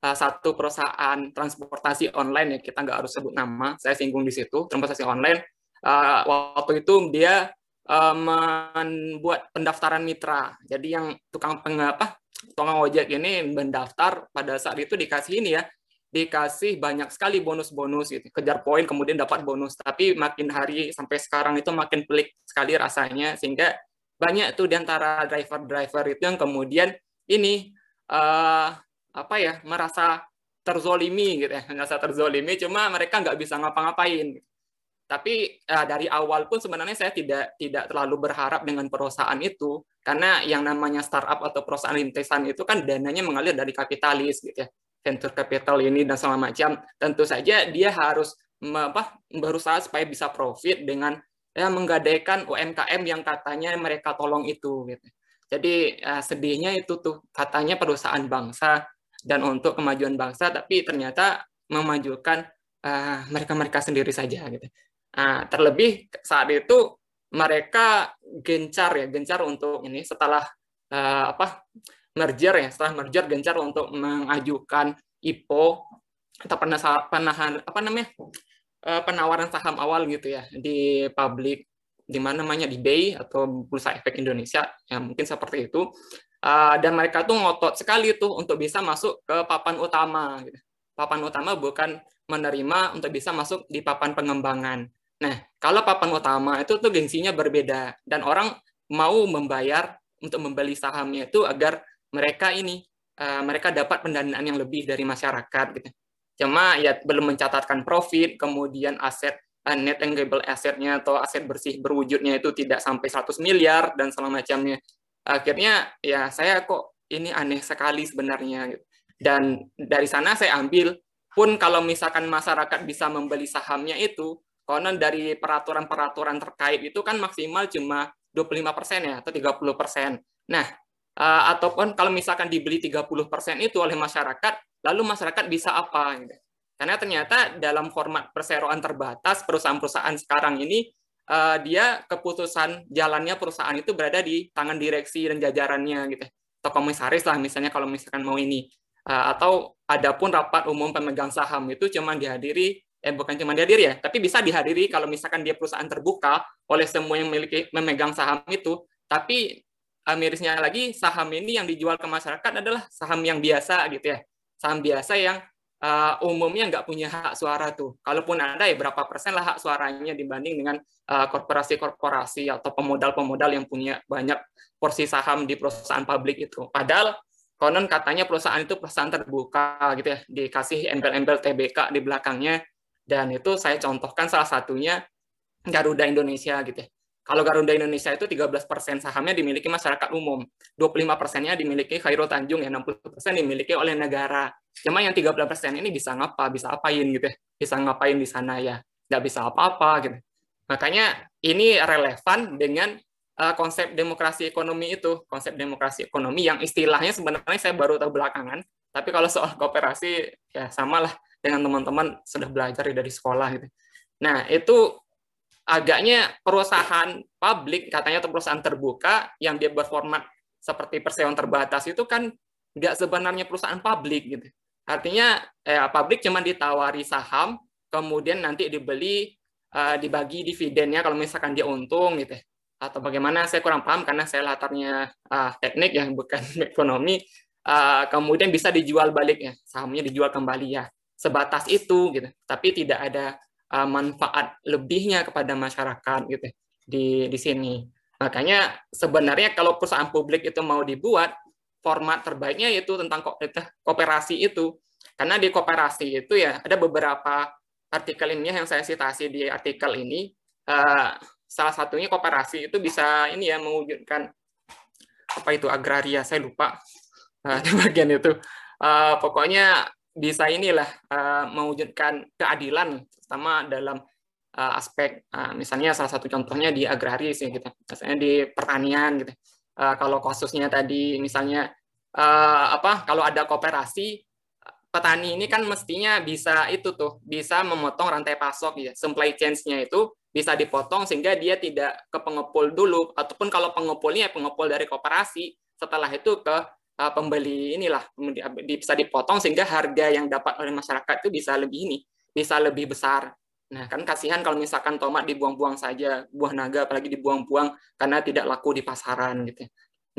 satu perusahaan transportasi online ya kita nggak harus sebut nama saya singgung di situ transportasi online uh, waktu itu dia uh, membuat pendaftaran mitra. Jadi yang tukang pengapa tukang ojek ini mendaftar pada saat itu dikasih ini ya, dikasih banyak sekali bonus-bonus gitu. Kejar poin kemudian dapat bonus. Tapi makin hari sampai sekarang itu makin pelik sekali rasanya sehingga banyak tuh di antara driver-driver itu yang kemudian ini uh, apa ya merasa terzolimi gitu ya [LAUGHS] merasa terzolimi cuma mereka nggak bisa ngapa-ngapain tapi uh, dari awal pun sebenarnya saya tidak tidak terlalu berharap dengan perusahaan itu. Karena yang namanya startup atau perusahaan rintisan itu kan dananya mengalir dari kapitalis gitu ya. Venture capital ini dan segala macam. Tentu saja dia harus apa berusaha supaya bisa profit dengan ya menggadaikan UMKM yang katanya mereka tolong itu gitu. Jadi uh, sedihnya itu tuh katanya perusahaan bangsa dan untuk kemajuan bangsa tapi ternyata memajukan uh, mereka-mereka sendiri saja gitu Nah, terlebih saat itu mereka gencar ya, gencar untuk ini setelah uh, apa merger ya, setelah merger gencar untuk mengajukan IPO atau penahan apa namanya uh, penawaran saham awal gitu ya di publik di mana namanya di BEI atau Bursa Efek Indonesia ya mungkin seperti itu uh, dan mereka tuh ngotot sekali tuh untuk bisa masuk ke papan utama gitu. papan utama bukan menerima untuk bisa masuk di papan pengembangan nah kalau papan utama itu tuh gengsinya berbeda dan orang mau membayar untuk membeli sahamnya itu agar mereka ini uh, mereka dapat pendanaan yang lebih dari masyarakat gitu cuma ya belum mencatatkan profit kemudian aset uh, net tangible assetnya atau aset bersih berwujudnya itu tidak sampai 100 miliar dan segala macamnya. Akhirnya ya saya kok ini aneh sekali sebenarnya. Gitu. Dan dari sana saya ambil pun kalau misalkan masyarakat bisa membeli sahamnya itu, konon dari peraturan-peraturan terkait itu kan maksimal cuma 25 persen ya atau 30 persen. Nah, uh, ataupun kalau misalkan dibeli 30 persen itu oleh masyarakat, lalu masyarakat bisa apa? Gitu. Karena ternyata dalam format perseroan terbatas perusahaan-perusahaan sekarang ini uh, dia keputusan jalannya perusahaan itu berada di tangan direksi dan jajarannya gitu. Atau komisaris lah misalnya kalau misalkan mau ini. Uh, atau adapun rapat umum pemegang saham itu cuma dihadiri eh bukan cuma dihadiri ya, tapi bisa dihadiri kalau misalkan dia perusahaan terbuka oleh semua yang memiliki memegang saham itu, tapi uh, mirisnya lagi saham ini yang dijual ke masyarakat adalah saham yang biasa gitu ya. Saham biasa yang uh, umumnya nggak punya hak suara tuh. Kalaupun ada ya berapa persen lah hak suaranya dibanding dengan uh, korporasi-korporasi atau pemodal-pemodal yang punya banyak porsi saham di perusahaan publik itu. Padahal konon katanya perusahaan itu perusahaan terbuka gitu ya, dikasih embel-embel TBK di belakangnya. Dan itu saya contohkan salah satunya Garuda Indonesia gitu ya. Kalau Garuda Indonesia itu 13% sahamnya dimiliki masyarakat umum, 25 persennya dimiliki Khairul Tanjung, ya 60 persen dimiliki oleh negara. Cuma yang 13 persen ini bisa ngapa, bisa apain gitu ya, bisa ngapain di sana ya, nggak bisa apa-apa gitu. Makanya ini relevan dengan uh, konsep demokrasi ekonomi itu, konsep demokrasi ekonomi yang istilahnya sebenarnya saya baru tahu belakangan, tapi kalau soal kooperasi ya samalah dengan teman-teman sudah belajar dari sekolah gitu. Nah, itu agaknya perusahaan publik katanya atau perusahaan terbuka yang dia berformat seperti perseroan terbatas itu kan nggak sebenarnya perusahaan publik gitu. Artinya eh, publik cuma ditawari saham, kemudian nanti dibeli, uh, dibagi dividennya kalau misalkan dia untung gitu. Atau bagaimana saya kurang paham karena saya latarnya uh, teknik ya bukan [LAUGHS] ekonomi. Uh, kemudian bisa dijual balik ya, sahamnya dijual kembali ya. Sebatas itu gitu. Tapi tidak ada uh, manfaat lebihnya kepada masyarakat gitu di di sini. Makanya sebenarnya kalau perusahaan publik itu mau dibuat format terbaiknya yaitu tentang kooperasi itu. Karena di kooperasi itu ya ada beberapa artikel ini yang saya citasi di artikel ini. Uh, salah satunya kooperasi itu bisa ini ya mewujudkan apa itu agraria saya lupa uh, [LAUGHS] di bagian itu. Uh, pokoknya bisa inilah uh, mewujudkan keadilan terutama dalam uh, aspek uh, misalnya salah satu contohnya di agraris ya gitu. Misalnya di pertanian gitu. Uh, kalau kasusnya tadi misalnya uh, apa kalau ada kooperasi petani ini kan mestinya bisa itu tuh bisa memotong rantai pasok ya. Supply chains-nya itu bisa dipotong sehingga dia tidak ke pengepul dulu. Ataupun kalau pengepulnya pengepul dari kooperasi setelah itu ke uh, pembeli inilah bisa dipotong sehingga harga yang dapat oleh masyarakat itu bisa lebih ini bisa lebih besar. Nah, kan kasihan kalau misalkan tomat dibuang-buang saja, buah naga apalagi dibuang-buang karena tidak laku di pasaran gitu.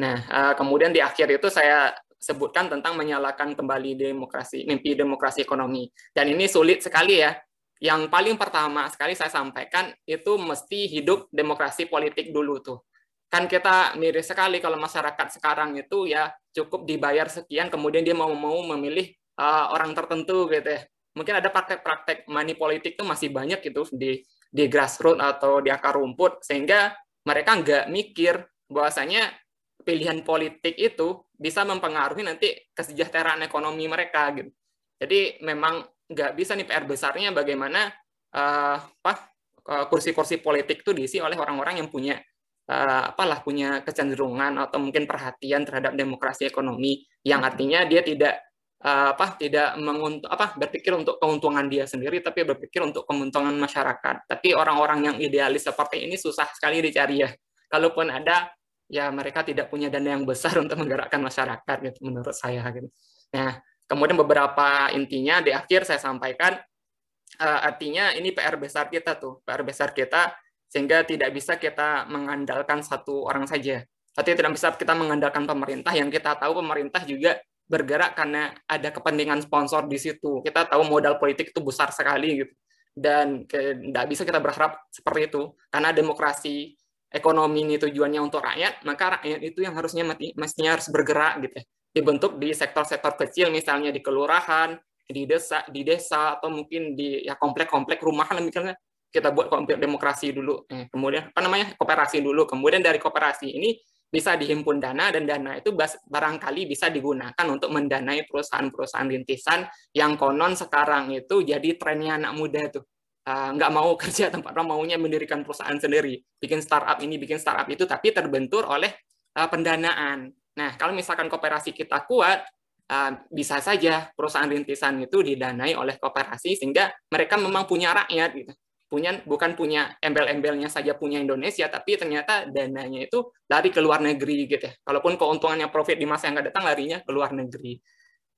Nah, uh, kemudian di akhir itu saya sebutkan tentang menyalakan kembali demokrasi, mimpi demokrasi ekonomi. Dan ini sulit sekali ya. Yang paling pertama sekali saya sampaikan itu mesti hidup demokrasi politik dulu tuh kan kita miris sekali kalau masyarakat sekarang itu ya cukup dibayar sekian kemudian dia mau mau memilih uh, orang tertentu gitu ya. Mungkin ada praktek-praktek money politik itu masih banyak gitu di di grassroots atau di akar rumput sehingga mereka nggak mikir bahwasanya pilihan politik itu bisa mempengaruhi nanti kesejahteraan ekonomi mereka gitu. Jadi memang nggak bisa nih PR besarnya bagaimana uh, apa eh, kursi-kursi politik itu diisi oleh orang-orang yang punya apalah punya kecenderungan atau mungkin perhatian terhadap demokrasi ekonomi yang hmm. artinya dia tidak uh, apa tidak menguntung apa berpikir untuk keuntungan dia sendiri tapi berpikir untuk keuntungan masyarakat. Tapi orang-orang yang idealis seperti ini susah sekali dicari ya. Kalaupun ada ya mereka tidak punya dana yang besar [LAUGHS] untuk menggerakkan masyarakat gitu menurut saya gitu. Nah, Kemudian beberapa intinya di akhir saya sampaikan uh, artinya ini PR besar kita tuh, PR besar kita sehingga tidak bisa kita mengandalkan satu orang saja. Artinya tidak bisa kita mengandalkan pemerintah yang kita tahu pemerintah juga bergerak karena ada kepentingan sponsor di situ. Kita tahu modal politik itu besar sekali gitu. Dan tidak bisa kita berharap seperti itu karena demokrasi ekonomi ini tujuannya untuk rakyat, maka rakyat itu yang harusnya mati, mestinya harus bergerak gitu ya dibentuk di sektor-sektor kecil misalnya di kelurahan, di desa, di desa atau mungkin di ya komplek-komplek rumahan misalnya kita buat demokrasi dulu. Eh, kemudian apa namanya? kooperasi dulu. Kemudian dari kooperasi ini bisa dihimpun dana dan dana itu barangkali bisa digunakan untuk mendanai perusahaan-perusahaan rintisan yang konon sekarang itu jadi trennya anak muda itu uh, nggak mau [LAUGHS] kerja tempat orang maunya mendirikan perusahaan sendiri bikin startup ini bikin startup itu tapi terbentur oleh uh, pendanaan Nah, kalau misalkan kooperasi kita kuat, uh, bisa saja perusahaan rintisan itu didanai oleh kooperasi sehingga mereka memang punya rakyat gitu. Punya bukan punya embel-embelnya saja punya Indonesia, tapi ternyata dananya itu lari ke luar negeri gitu ya. Kalaupun keuntungannya profit di masa yang akan datang larinya ke luar negeri.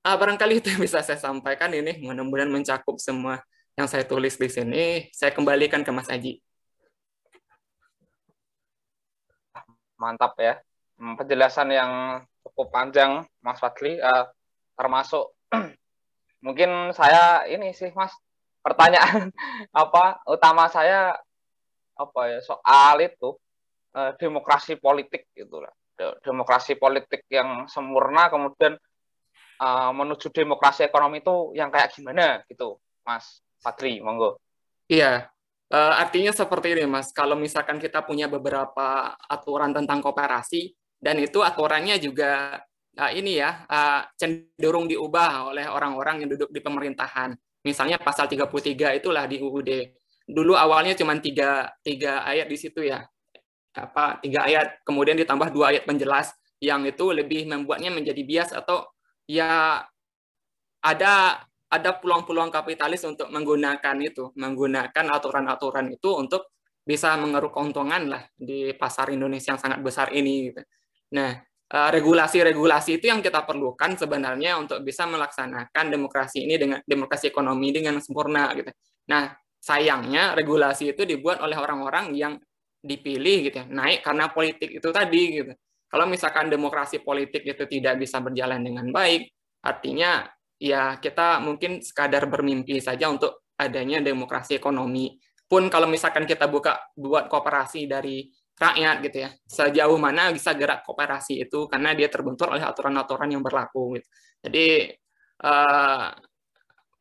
Uh, barangkali itu yang [LAUGHS] bisa saya sampaikan ini, mudah-mudahan mencakup semua yang saya tulis di sini. Saya kembalikan ke Mas Aji. Mantap ya. Hmm, penjelasan yang cukup panjang Mas Fadli uh, termasuk [CLEARS THROAT] mungkin saya ini sih Mas pertanyaan [LAUGHS] apa utama saya apa ya soal itu uh, demokrasi politik gitu lah. Demokrasi politik yang sempurna kemudian uh, menuju demokrasi ekonomi itu yang kayak gimana gitu Mas Fadli monggo. Iya uh, artinya seperti ini Mas. Kalau misalkan kita punya beberapa aturan tentang kooperasi dan itu aturannya juga uh, ini ya uh, cenderung diubah oleh orang-orang yang duduk di pemerintahan. Misalnya pasal 33 itulah di UUD. Dulu awalnya cuma tiga, tiga ayat di situ ya, apa tiga ayat, kemudian ditambah dua ayat penjelas yang itu lebih membuatnya menjadi bias atau ya ada ada peluang-peluang kapitalis untuk menggunakan itu, menggunakan aturan-aturan itu untuk bisa mengeruk keuntungan lah di pasar Indonesia yang sangat besar ini. Gitu. Nah, regulasi-regulasi itu yang kita perlukan sebenarnya untuk bisa melaksanakan demokrasi ini dengan demokrasi ekonomi dengan sempurna gitu. Nah, sayangnya regulasi itu dibuat oleh orang-orang yang dipilih gitu ya, naik karena politik itu tadi gitu. Kalau misalkan demokrasi politik itu tidak bisa berjalan dengan baik, artinya ya kita mungkin sekadar bermimpi saja untuk adanya demokrasi ekonomi. Pun kalau misalkan kita buka buat kooperasi dari rakyat gitu ya sejauh mana bisa gerak kooperasi itu karena dia terbentur oleh aturan-aturan yang berlaku gitu. jadi uh,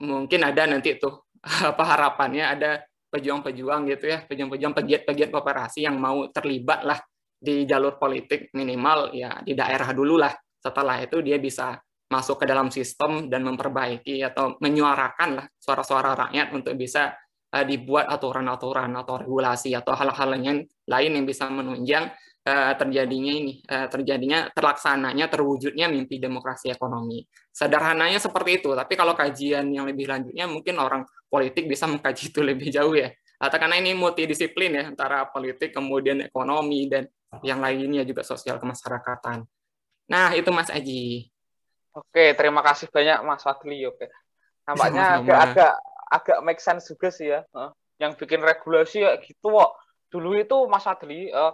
mungkin ada nanti tuh [LAUGHS] apa harapannya ada pejuang-pejuang gitu ya pejuang-pejuang pegiat-pegiat kooperasi yang mau terlibat lah di jalur politik minimal ya di daerah dulu lah setelah itu dia bisa masuk ke dalam sistem dan memperbaiki atau menyuarakan lah suara-suara rakyat untuk bisa uh, dibuat aturan-aturan atau regulasi atau hal-hal yang lain yang bisa menunjang uh, terjadinya ini uh, terjadinya terlaksananya terwujudnya mimpi demokrasi ekonomi. Sederhananya seperti itu, tapi kalau kajian yang lebih lanjutnya mungkin orang politik bisa mengkaji itu lebih jauh ya. Atau karena ini multidisiplin ya antara politik kemudian ekonomi dan yang lainnya juga sosial kemasyarakatan. Nah, itu Mas Aji. Oke, terima kasih banyak Mas Fadli. Oke. Nampaknya agak-agak agak make sense juga sih ya. Uh, yang bikin regulasi ya gitu kok. Dulu itu Mas Adli, uh,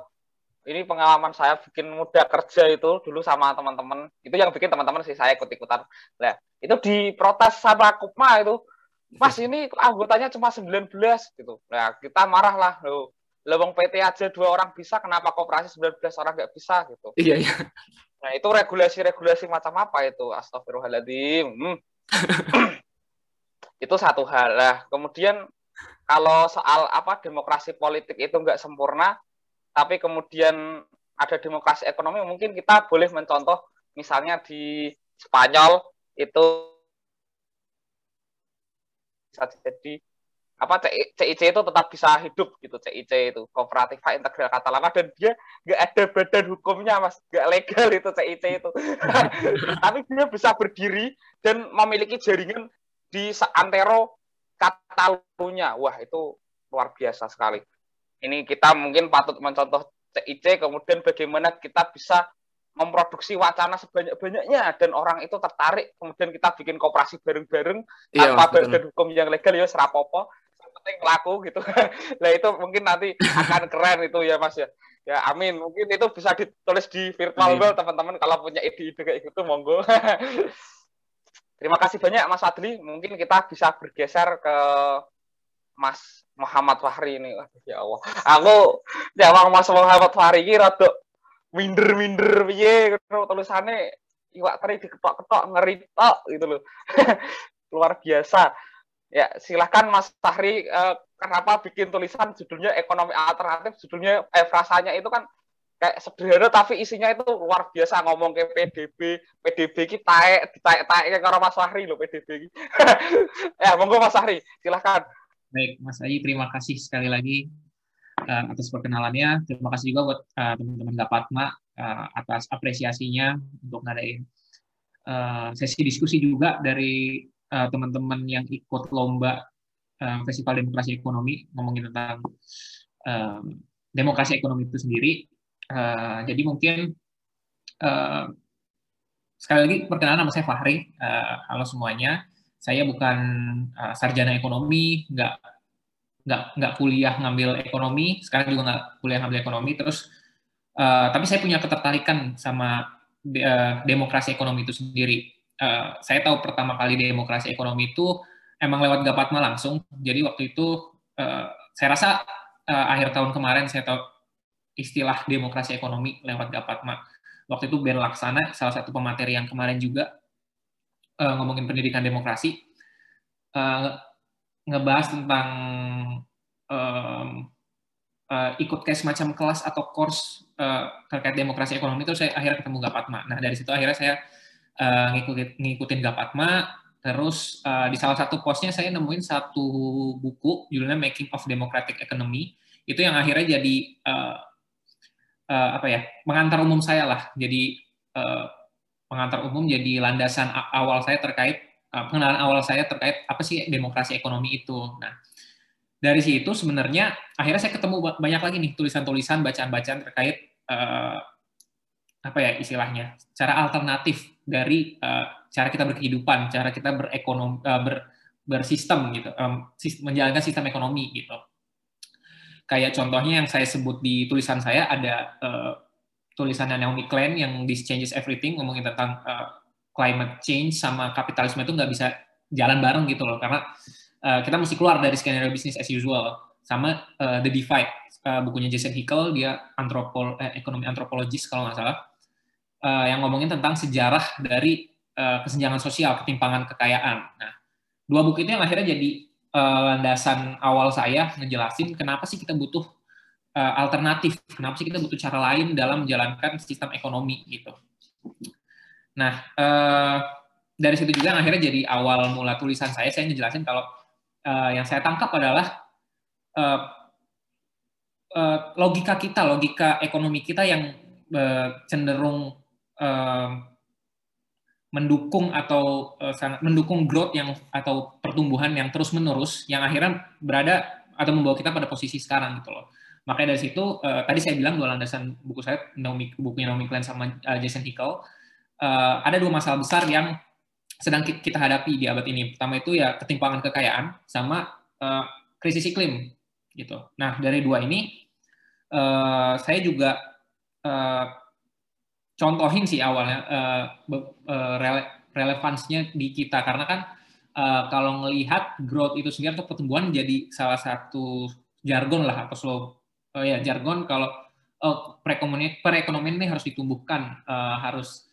ini pengalaman saya bikin muda kerja itu dulu sama teman-teman. Itu yang bikin teman-teman sih saya ikut-ikutan. Nah, itu diprotes sama Kupma itu. Mas ini anggotanya cuma 19 gitu. Nah, kita marah lah. Loh, lewong PT aja dua orang bisa, kenapa kooperasi 19 orang nggak bisa gitu. Iya, iya. Nah, itu regulasi-regulasi macam apa itu? Astagfirullahaladzim. Hmm. [LAUGHS] itu satu hal. Lah kemudian kalau soal apa demokrasi politik itu nggak sempurna tapi kemudian ada demokrasi ekonomi mungkin kita boleh mencontoh misalnya di Spanyol itu bisa jadi apa CIC itu tetap bisa hidup gitu CIC itu Cooperativa Integral Catalana dan dia nggak ada badan hukumnya mas. Nggak legal itu CIC itu. [LAUGHS] Tapi dia bisa berdiri dan memiliki jaringan di seantero Katalunya. Wah, itu luar biasa sekali. Ini kita mungkin patut mencontoh CIC, kemudian bagaimana kita bisa memproduksi wacana sebanyak-banyaknya dan orang itu tertarik kemudian kita bikin kooperasi bareng-bareng Iya, tanpa badan hukum yang legal ya serapopo yang penting laku gitu. [LAUGHS] Nah itu mungkin nanti akan [LAUGHS] keren itu ya mas ya. Ya amin. Mungkin itu bisa ditulis di virtual world teman-teman. Kalau punya ide-ide kayak gitu monggo [LAUGHS] terima kasih banyak mas Adli. Mungkin kita bisa bergeser ke Mas Muhammad Fahri ini. Ya Allah. Aku jawab Mas Muhammad Fahri ini rada minder-minder piye tulisannya iwak teri diketok-ketok ngeri tok gitu loh. [LAUGHS] Luar biasa. Ya silahkan Mas Fahri eh, kenapa bikin tulisan judulnya ekonomi alternatif? Judulnya eh frasanya itu kan kayak sederhana tapi isinya itu luar biasa ngomong ke PDB PDB ki taek ditaek-taek karo Mas Fahri loh PDB ki [LAUGHS] ya monggo Mas Fahri silahkan Baik, Mas Aji, terima kasih sekali lagi uh, atas perkenalannya. Terima kasih juga buat uh, teman-teman Gapatma uh, atas apresiasinya untuk ngadain uh, sesi diskusi juga dari uh, teman-teman yang ikut lomba uh, Festival Demokrasi Ekonomi ngomongin tentang uh, demokrasi ekonomi itu sendiri. Uh, jadi mungkin uh, sekali lagi perkenalan nama saya Fahri. Uh, halo semuanya saya bukan uh, sarjana ekonomi, nggak nggak nggak kuliah ngambil ekonomi, sekarang juga nggak kuliah ngambil ekonomi. Terus, uh, tapi saya punya ketertarikan sama de- uh, demokrasi ekonomi itu sendiri. Uh, saya tahu pertama kali demokrasi ekonomi itu emang lewat Gapatma langsung. Jadi waktu itu uh, saya rasa uh, akhir tahun kemarin saya tahu istilah demokrasi ekonomi lewat Gapatma. Waktu itu Ben Laksana, salah satu pemateri yang kemarin juga uh, ngomongin pendidikan demokrasi, uh, ngebahas tentang um, uh, ikut kayak semacam kelas atau course uh, terkait demokrasi ekonomi itu saya akhirnya ketemu Gapatma. Nah dari situ akhirnya saya uh, ngikutin, ngikutin Gapatma, terus uh, di salah satu postnya saya nemuin satu buku judulnya Making of Democratic Economy, itu yang akhirnya jadi uh, uh, apa ya pengantar umum saya lah, jadi uh, pengantar umum jadi landasan awal saya terkait uh, pengenalan awal saya terkait apa sih demokrasi ekonomi itu. Nah, dari situ sebenarnya akhirnya saya ketemu ba- banyak lagi nih tulisan-tulisan, bacaan-bacaan terkait uh, apa ya istilahnya cara alternatif dari uh, cara kita berkehidupan, cara kita berekonom uh, ber, bersistem gitu, um, menjalankan sistem ekonomi gitu. Kayak contohnya yang saya sebut di tulisan saya ada uh, tulisannya Naomi Klein yang This Changes Everything ngomongin tentang uh, climate change sama kapitalisme itu nggak bisa jalan bareng gitu loh. Karena uh, kita mesti keluar dari skenario business as usual. Sama uh, The Divide uh, bukunya Jason Hickel dia antropol eh, ekonomi antropologis kalau nggak salah. Uh, yang ngomongin tentang sejarah dari uh, kesenjangan sosial ketimpangan kekayaan. Nah dua buku itu yang akhirnya jadi uh, landasan awal saya ngejelasin kenapa sih kita butuh uh, alternatif. Kenapa sih kita butuh cara lain dalam menjalankan sistem ekonomi gitu. Nah, uh, dari situ juga akhirnya jadi awal mula tulisan saya, saya ngejelasin kalau yang saya tangkap adalah logika kita, logika ekonomi kita yang cenderung mendukung atau uh, sangat mendukung growth yang atau pertumbuhan yang terus menerus yang akhirnya berada atau membawa kita pada posisi sekarang gitu loh. Makanya dari situ uh, tadi saya bilang dua landasan buku saya Naomi bukunya Naomi Klein sama uh, Jason Hickel uh, ada dua masalah besar yang sedang ki- kita hadapi di abad ini. Pertama itu ya ketimpangan kekayaan sama uh, krisis iklim gitu. Nah dari dua ini uh, saya juga uh, contohin sih awalnya uh, uh, rele- relevansinya di kita. Karena kan uh, kalau ngelihat growth itu sendiri atau pertumbuhan jadi salah satu jargon lah atau slow uh, ya jargon kalau oh, perekonomian perekonomian ini harus ditumbuhkan uh, harus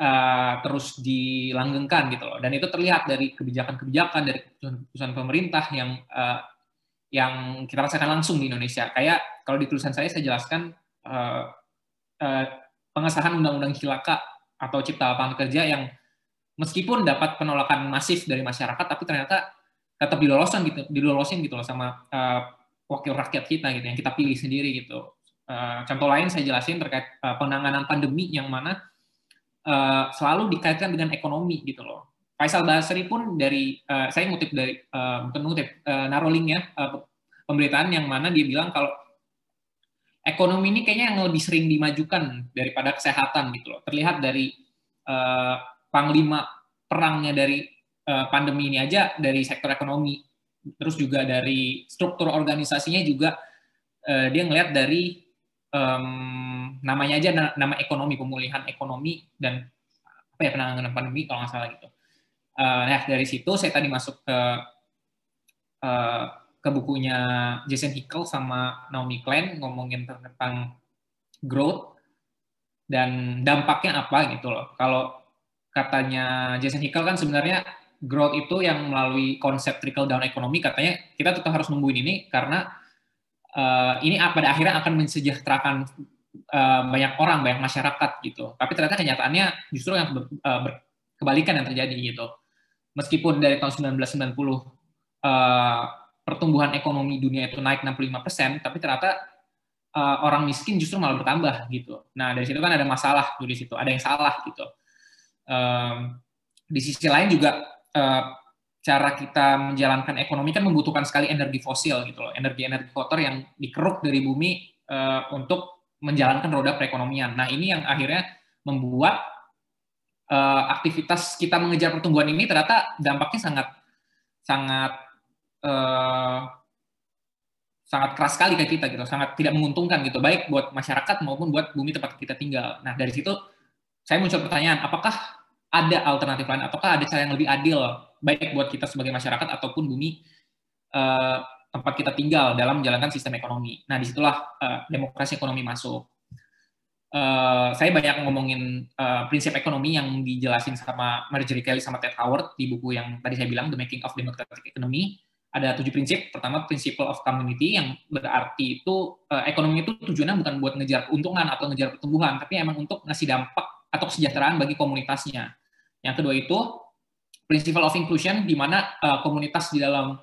uh, terus dilanggengkan gitu loh. Dan itu terlihat dari kebijakan-kebijakan dari keputusan pemerintah yang uh, yang kita rasakan langsung di Indonesia. Kayak kalau di tulisan saya saya jelaskan uh, uh, pengesahan undang-undang kilaka atau cipta lapangan kerja yang meskipun dapat penolakan masif dari masyarakat tapi ternyata tetap diloloskan gitu dilolosin gitu loh sama uh, wakil rakyat kita gitu yang kita pilih sendiri gitu. Uh, contoh lain saya jelasin terkait uh, penanganan pandemi yang mana uh, selalu dikaitkan dengan ekonomi gitu loh. Faisal Basri pun dari uh, saya ngutip dari uh, bukan ngutip uh, naruh linknya uh, pemberitaan yang mana dia bilang kalau ekonomi ini kayaknya yang lebih sering dimajukan daripada kesehatan gitu loh. Terlihat dari uh, panglima perangnya dari uh, pandemi ini aja dari sektor ekonomi, terus juga dari struktur organisasinya juga uh, dia ngelihat dari um, namanya aja nama ekonomi pemulihan ekonomi dan apa ya penanganan pandemi kalau nggak salah gitu. Uh, nah dari situ saya tadi masuk ke uh, ke bukunya Jason Hickel sama Naomi Klein ngomongin tentang growth dan dampaknya apa gitu loh. Kalau katanya Jason Hickel kan sebenarnya growth itu yang melalui konsep trickle down ekonomi katanya kita tetap harus nungguin ini karena uh, ini pada akhirnya akan mensejahterakan uh, banyak orang, banyak masyarakat gitu. Tapi ternyata kenyataannya justru yang ber, uh, kebalikan yang terjadi gitu. Meskipun dari tahun 1990 uh, pertumbuhan ekonomi dunia itu naik 65%, tapi ternyata uh, orang miskin justru malah bertambah gitu. Nah dari situ kan ada masalah tuh di situ, ada yang salah gitu. Um, di sisi lain juga uh, cara kita menjalankan ekonomi kan membutuhkan sekali energi fosil gitu loh, energi-energi kotor yang dikeruk dari bumi uh, untuk menjalankan roda perekonomian. Nah ini yang akhirnya membuat uh, aktivitas kita mengejar pertumbuhan ini ternyata dampaknya sangat sangat uh, sangat keras sekali ke kita gitu, sangat tidak menguntungkan gitu, baik buat masyarakat maupun buat bumi tempat kita tinggal. Nah dari situ saya muncul pertanyaan, apakah ada alternatif lain, apakah ada cara yang lebih adil, baik buat kita sebagai masyarakat ataupun bumi uh, tempat kita tinggal dalam menjalankan sistem ekonomi. Nah di situlah uh, demokrasi ekonomi masuk. Uh, saya banyak ngomongin uh, prinsip ekonomi yang dijelasin sama Marjorie Kelly sama Ted Howard di buku yang tadi saya bilang The Making of Democratic Economy ada tujuh prinsip. Pertama, principle of community yang berarti itu uh, ekonomi itu tujuannya bukan buat ngejar keuntungan atau ngejar pertumbuhan, tapi emang untuk ngasih dampak atau kesejahteraan bagi komunitasnya. Yang kedua itu principle of inclusion, di mana uh, komunitas di dalam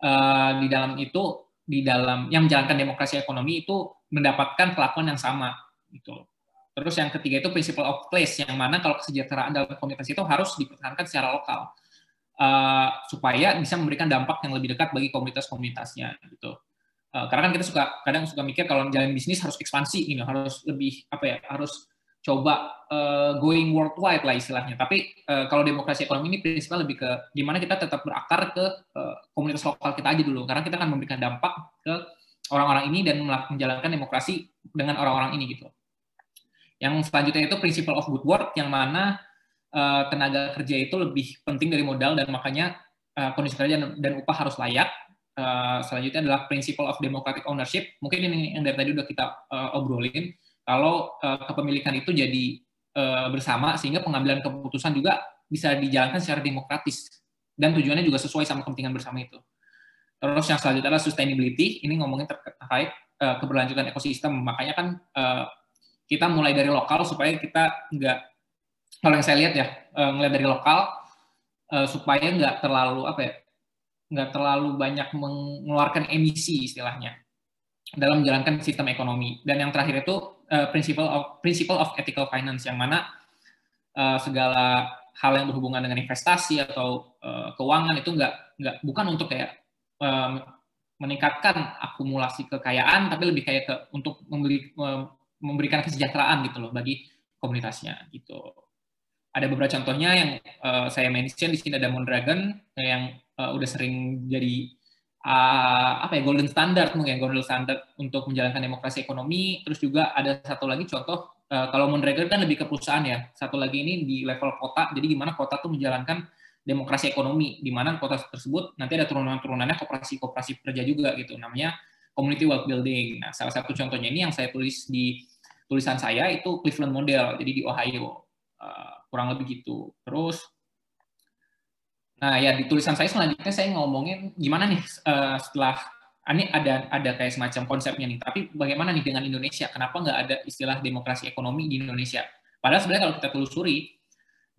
uh, di dalam itu di dalam yang menjalankan demokrasi ekonomi itu mendapatkan perlakuan yang sama gitu. Terus yang ketiga itu principle of place, yang mana kalau kesejahteraan dalam komunitas itu harus dipertahankan secara lokal uh, supaya bisa memberikan dampak yang lebih dekat bagi komunitas-komunitasnya gitu. Uh, karena kan kita suka kadang suka mikir kalau jalan bisnis harus ekspansi gitu, harus lebih apa ya, harus coba uh, going worldwide lah istilahnya. Tapi uh, kalau demokrasi ekonomi ini prinsipnya lebih ke gimana kita tetap berakar ke uh, komunitas lokal kita aja dulu, karena kita akan memberikan dampak ke orang-orang ini dan menjalankan demokrasi dengan orang-orang ini gitu. Yang selanjutnya itu principle of good work yang mana uh, tenaga kerja itu lebih penting dari modal dan makanya uh, kondisi kerja dan, upah harus layak. Uh, selanjutnya adalah principle of democratic ownership. Mungkin ini yang dari tadi udah kita obrolin. Kalau kepemilikan itu jadi bersama sehingga pengambilan keputusan juga bisa dijalankan secara demokratis dan tujuannya juga sesuai sama kepentingan bersama itu. Terus yang selanjutnya adalah sustainability. Ini ngomongin terkait keberlanjutan ekosistem. Makanya kan kita mulai dari lokal supaya kita nggak kalau yang saya lihat ya uh, ngelihat dari lokal uh, supaya nggak terlalu apa ya nggak terlalu banyak mengeluarkan emisi istilahnya dalam menjalankan sistem ekonomi. Dan yang terakhir itu uh, principle of principle of ethical finance yang mana segala hal yang berhubungan dengan investasi atau keuangan itu nggak nggak bukan untuk kayak meningkatkan akumulasi kekayaan tapi lebih kayak ke untuk memberi memberikan kesejahteraan gitu loh bagi komunitasnya gitu ada beberapa contohnya yang uh, saya mention di sini ada Mondragon yang uh, udah sering jadi uh, apa ya golden standard mungkin golden standard untuk menjalankan demokrasi ekonomi. Terus juga ada satu lagi contoh uh, kalau Mondragon kan lebih ke perusahaan ya. Satu lagi ini di level kota. Jadi gimana kota tuh menjalankan demokrasi ekonomi di mana kota tersebut nanti ada turunan-turunannya kooperasi-kooperasi kerja juga gitu. Namanya community wealth building. Nah, salah satu contohnya ini yang saya tulis di tulisan saya itu Cleveland Model, jadi di Ohio. Uh, kurang lebih gitu. Terus, nah ya di tulisan saya selanjutnya saya ngomongin gimana nih uh, setelah ah, ini ada ada kayak semacam konsepnya nih. Tapi bagaimana nih dengan Indonesia? Kenapa nggak ada istilah demokrasi ekonomi di Indonesia? Padahal sebenarnya kalau kita telusuri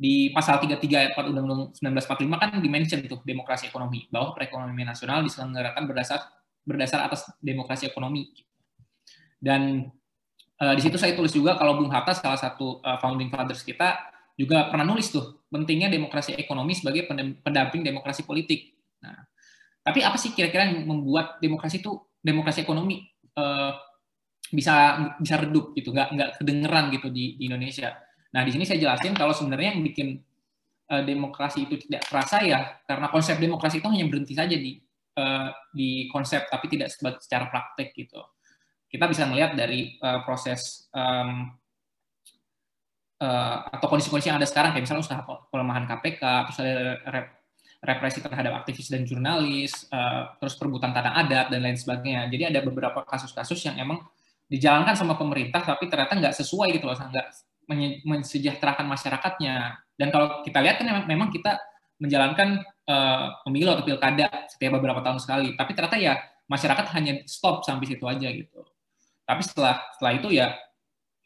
di pasal 33 ayat 4 Undang-Undang 1945 kan dimention itu demokrasi ekonomi bahwa perekonomian nasional diselenggarakan berdasar berdasar atas demokrasi ekonomi. Dan uh, di situ saya tulis juga kalau Bung Hatta salah satu uh, founding fathers kita juga pernah nulis tuh pentingnya demokrasi ekonomi sebagai pendamping demokrasi politik. Nah, tapi apa sih kira-kira yang membuat demokrasi itu demokrasi ekonomi uh, bisa bisa redup gitu, nggak nggak kedengeran gitu di, di Indonesia. Nah di sini saya jelasin kalau sebenarnya yang bikin uh, demokrasi itu tidak terasa ya karena konsep demokrasi itu hanya berhenti saja di uh, di konsep tapi tidak secara praktek gitu. Kita bisa melihat dari uh, proses um, uh, atau kondisi-kondisi yang ada sekarang kayak misalnya usaha pelemahan KPK, terus ada represi terhadap aktivis dan jurnalis, uh, terus perebutan tanah adat dan lain sebagainya. Jadi ada beberapa kasus-kasus yang emang dijalankan sama pemerintah tapi ternyata nggak sesuai gitu loh, nggak mensejahterakan masyarakatnya. Dan kalau kita lihat kan memang, kita menjalankan uh, pemilu atau pilkada setiap beberapa tahun sekali, tapi ternyata ya masyarakat hanya stop sampai situ aja gitu. Tapi setelah setelah itu ya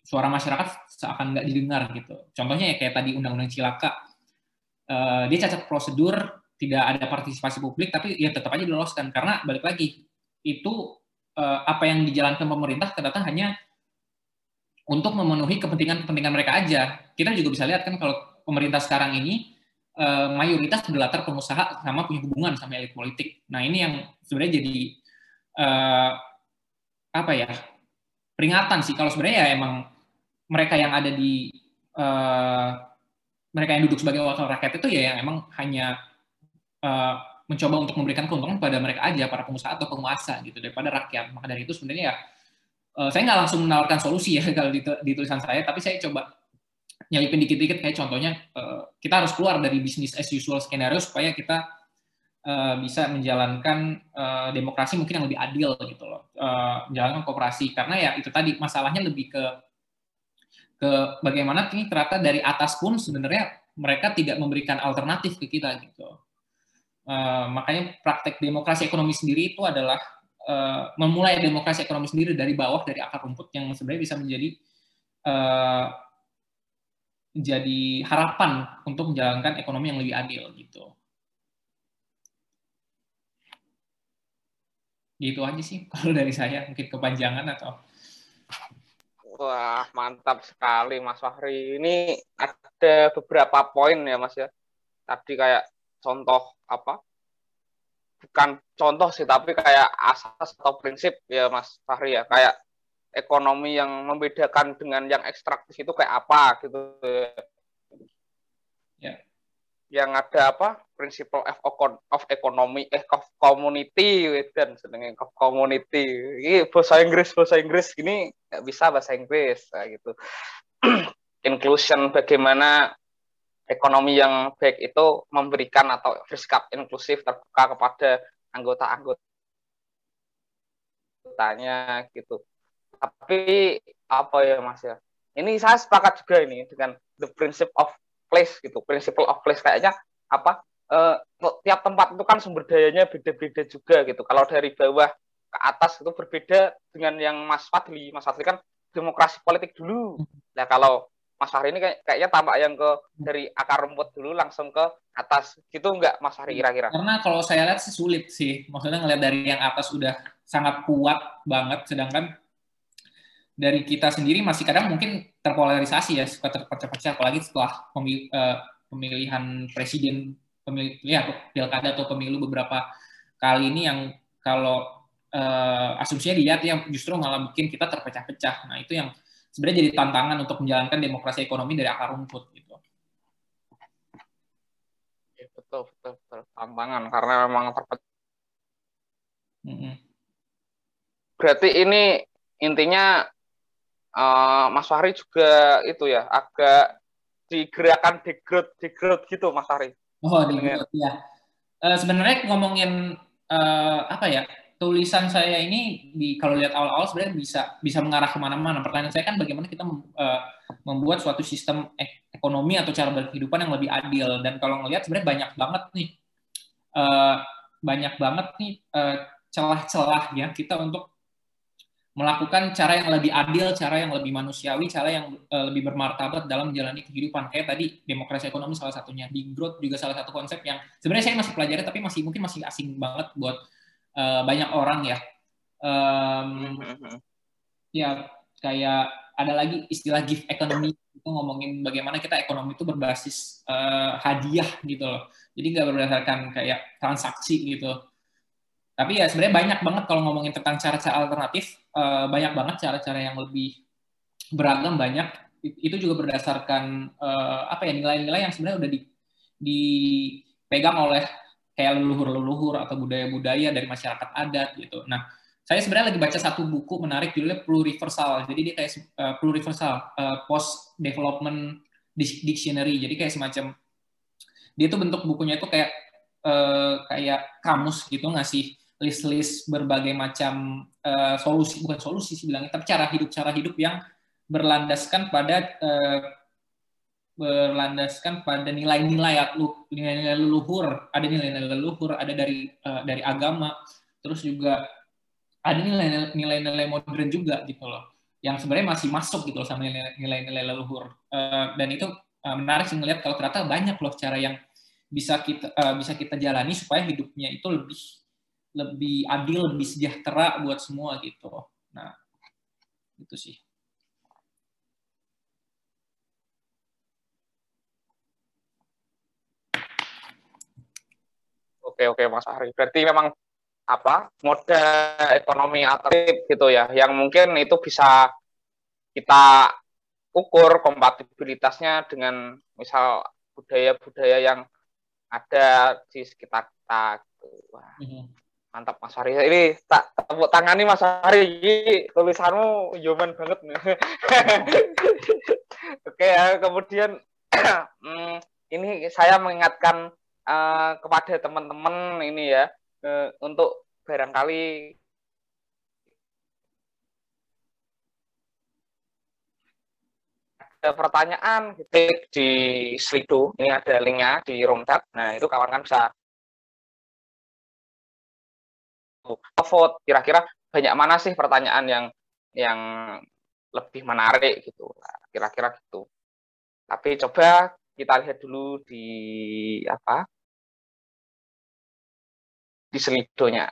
suara masyarakat seakan nggak didengar gitu. Contohnya ya kayak tadi undang-undang cilaka, uh, dia cacat prosedur, tidak ada partisipasi publik, tapi ya tetap aja diloloskan karena balik lagi itu uh, apa yang dijalankan pemerintah ternyata hanya untuk memenuhi kepentingan-kepentingan mereka aja. Kita juga bisa lihat kan kalau pemerintah sekarang ini uh, mayoritas berlatar pengusaha sama punya hubungan sama elit politik. Nah ini yang sebenarnya jadi uh, apa ya peringatan sih kalau sebenarnya ya emang mereka yang ada di uh, mereka yang duduk sebagai wakil rakyat itu ya yang emang hanya uh, mencoba untuk memberikan keuntungan pada mereka aja para pengusaha atau penguasa gitu daripada rakyat. Maka dari itu sebenarnya ya uh, saya nggak langsung menawarkan solusi ya [LAUGHS] kalau di, di tulisan saya tapi saya coba nyelipin dikit-dikit. Kayak contohnya uh, kita harus keluar dari bisnis as usual skenario supaya kita uh, bisa menjalankan uh, demokrasi mungkin yang lebih adil gitu loh. Uh, menjalankan kooperasi. Karena ya itu tadi masalahnya lebih ke ke bagaimana ini ternyata dari atas pun sebenarnya mereka tidak memberikan alternatif ke kita gitu. Uh, makanya praktek demokrasi ekonomi sendiri itu adalah uh, memulai demokrasi ekonomi sendiri dari bawah dari akar rumput yang sebenarnya bisa menjadi uh, jadi harapan untuk menjalankan ekonomi yang lebih adil gitu. Gitu aja sih [LAUGHS] kalau dari saya mungkin kepanjangan atau Wah, mantap sekali Mas Fahri. Ini ada beberapa poin ya Mas ya. Tadi kayak contoh apa? Bukan contoh sih, tapi kayak asas atau prinsip ya Mas Fahri ya. Kayak ekonomi yang membedakan dengan yang ekstraktif itu kayak apa gitu. Ya. Yang ada apa? Principle of economy, eh, of community, dan senengnya of community. Ini bahasa Inggris, bahasa Inggris ini nggak bisa bahasa Inggris kayak gitu. [CLEARS THROAT] Inclusion bagaimana ekonomi yang baik itu memberikan atau bersikap inklusif terbuka kepada anggota-anggotanya gitu. Tapi apa ya Mas ya? Ini saya sepakat juga ini dengan the principle of place gitu, principle of place kayaknya apa? Uh, tiap tempat itu kan sumber dayanya beda-beda juga gitu. Kalau dari bawah ke atas itu berbeda dengan yang Mas Fadli. Mas Fadli kan demokrasi politik dulu. Nah kalau Mas Fahri ini kayak, kayaknya tampak yang ke dari akar rumput dulu langsung ke atas gitu enggak Mas Fahri kira-kira? Karena kalau saya lihat sih sulit sih. Maksudnya ngelihat dari yang atas udah sangat kuat banget, sedangkan dari kita sendiri masih kadang mungkin terpolarisasi ya, suka terpecah-pecah apalagi setelah uh, pemilihan presiden, pemilih ya pilkada atau pemilu beberapa kali ini yang kalau uh, asumsinya dilihat ya justru malah bikin kita terpecah-pecah. Nah itu yang sebenarnya jadi tantangan untuk menjalankan demokrasi ekonomi dari akar rumput gitu. Ya, betul betul betul tantangan karena memang terpecah. Mm -hmm. Berarti ini intinya uh, Mas Fahri juga itu ya agak digerakan degrade degrade gitu Mas Fahri. Oh, degrade ya. Uh, sebenarnya ngomongin uh, apa ya tulisan saya ini di kalau lihat awal-awal sebenarnya bisa bisa mengarah ke mana-mana. Pertanyaan saya kan bagaimana kita uh, membuat suatu sistem ek ekonomi atau cara berkehidupan yang lebih adil. Dan kalau ngelihat sebenarnya banyak banget nih uh, banyak banget nih celah-celah uh, ya kita untuk melakukan cara yang lebih adil, cara yang lebih manusiawi, cara yang uh, lebih bermartabat dalam menjalani kehidupan. Kayak tadi demokrasi ekonomi salah satunya, di growth juga salah satu konsep yang sebenarnya saya masih pelajari tapi masih mungkin masih asing banget buat uh, banyak orang ya. Um, ya kayak ada lagi istilah gift economy itu ngomongin bagaimana kita ekonomi itu berbasis uh, hadiah gitu loh. Jadi nggak berdasarkan kayak transaksi gitu. Tapi ya sebenarnya banyak banget kalau ngomongin tentang cara-cara alternatif, uh, banyak banget cara-cara yang lebih beragam banyak. Itu juga berdasarkan uh, apa ya nilai-nilai yang sebenarnya udah di, dipegang oleh kayak leluhur-leluhur atau budaya-budaya dari masyarakat adat gitu. Nah, saya sebenarnya lagi baca satu buku menarik judulnya pluriversal. Jadi dia kayak uh, pluriversal uh, post development dictionary. Jadi kayak semacam dia tuh bentuk bukunya itu kayak uh, kayak kamus gitu ngasih list-list berbagai macam uh, solusi bukan solusi sih bilangnya tapi cara hidup cara hidup yang berlandaskan pada uh, berlandaskan pada nilai-nilai nilai-nilai leluhur. Ada nilai-nilai leluhur ada dari uh, dari agama terus juga ada nilai-nilai modern juga gitu loh yang sebenarnya masih masuk gitu loh sama nilai-nilai leluhur. Uh, dan itu uh, menarik sih ngeliat kalau ternyata banyak loh cara yang bisa kita uh, bisa kita jalani supaya hidupnya itu lebih lebih adil lebih sejahtera buat semua gitu nah itu sih Oke oke Mas Ari. Berarti memang apa mode ekonomi alternatif gitu ya yang mungkin itu bisa kita ukur kompatibilitasnya dengan misal budaya-budaya yang ada di sekitar kita gitu. Wah, mhm. Mantap Mas Hari ini tak tepuk tangan nih Mas ini tulisanmu human banget [LAUGHS] oke ya kemudian [CLEARS THROAT] hmm, ini saya mengingatkan uh, kepada teman-teman ini ya uh, untuk barangkali ada pertanyaan ketik di Slido, ini ada linknya di room chat. Nah, itu kawan kan bisa vote kira-kira banyak mana sih pertanyaan yang yang lebih menarik gitu. Kira-kira gitu. Tapi coba kita lihat dulu di apa? di selidonya.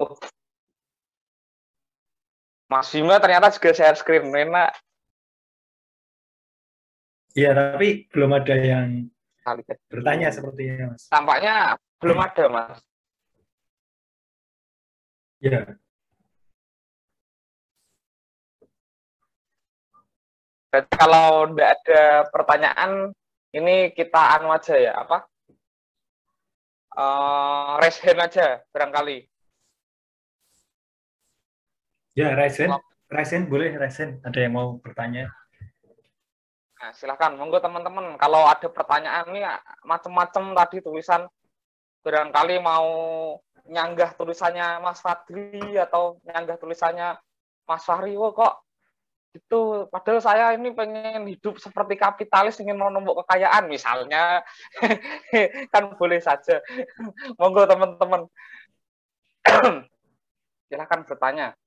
Oh. Mas Bima ternyata juga share screen, enak. Iya, tapi belum ada yang bertanya sepertinya, Mas. Tampaknya belum ada, Mas. Iya. Berarti kalau tidak ada pertanyaan, ini kita anu aja ya, apa? Uh, raise hand aja, barangkali. Ya, raise hand. Raise hand, boleh raise hand. Ada yang mau bertanya? Nah, silahkan, monggo teman-teman. Kalau ada pertanyaan nih, macam-macam tadi tulisan, barangkali mau nyanggah tulisannya Mas Fadli atau nyanggah tulisannya Mas Fahri, oh, kok itu padahal saya ini pengen hidup seperti kapitalis ingin mau nombok kekayaan. Misalnya [LAUGHS] kan boleh saja. Monggo teman-teman. [CLEARS THROAT] Silahkan bertanya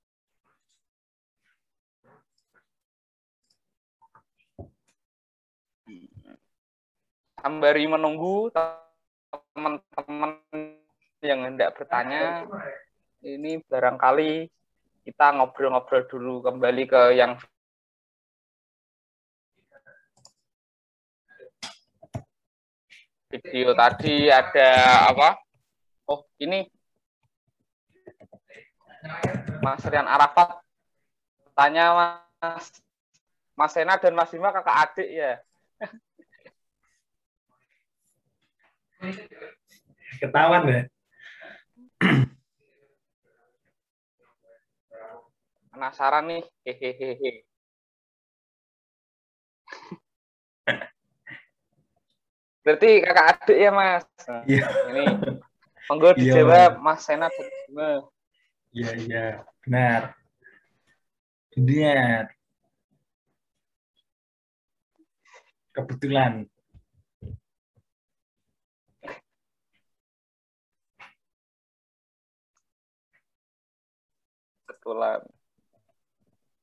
sembari menunggu teman-teman yang hendak bertanya ini barangkali kita ngobrol-ngobrol dulu kembali ke yang video tadi ada apa? Oh, ini Mas Rian Arafat tanya Mas Mas Sena dan Mas Bima kakak adik ya. Ketahuan ya. Penasaran nih. Hehehe. Berarti kakak adik ya mas. Iya. Ini monggo iya, dijawab Mas Senat. Iya iya benar. Benar. Kebetulan. Kebetulan.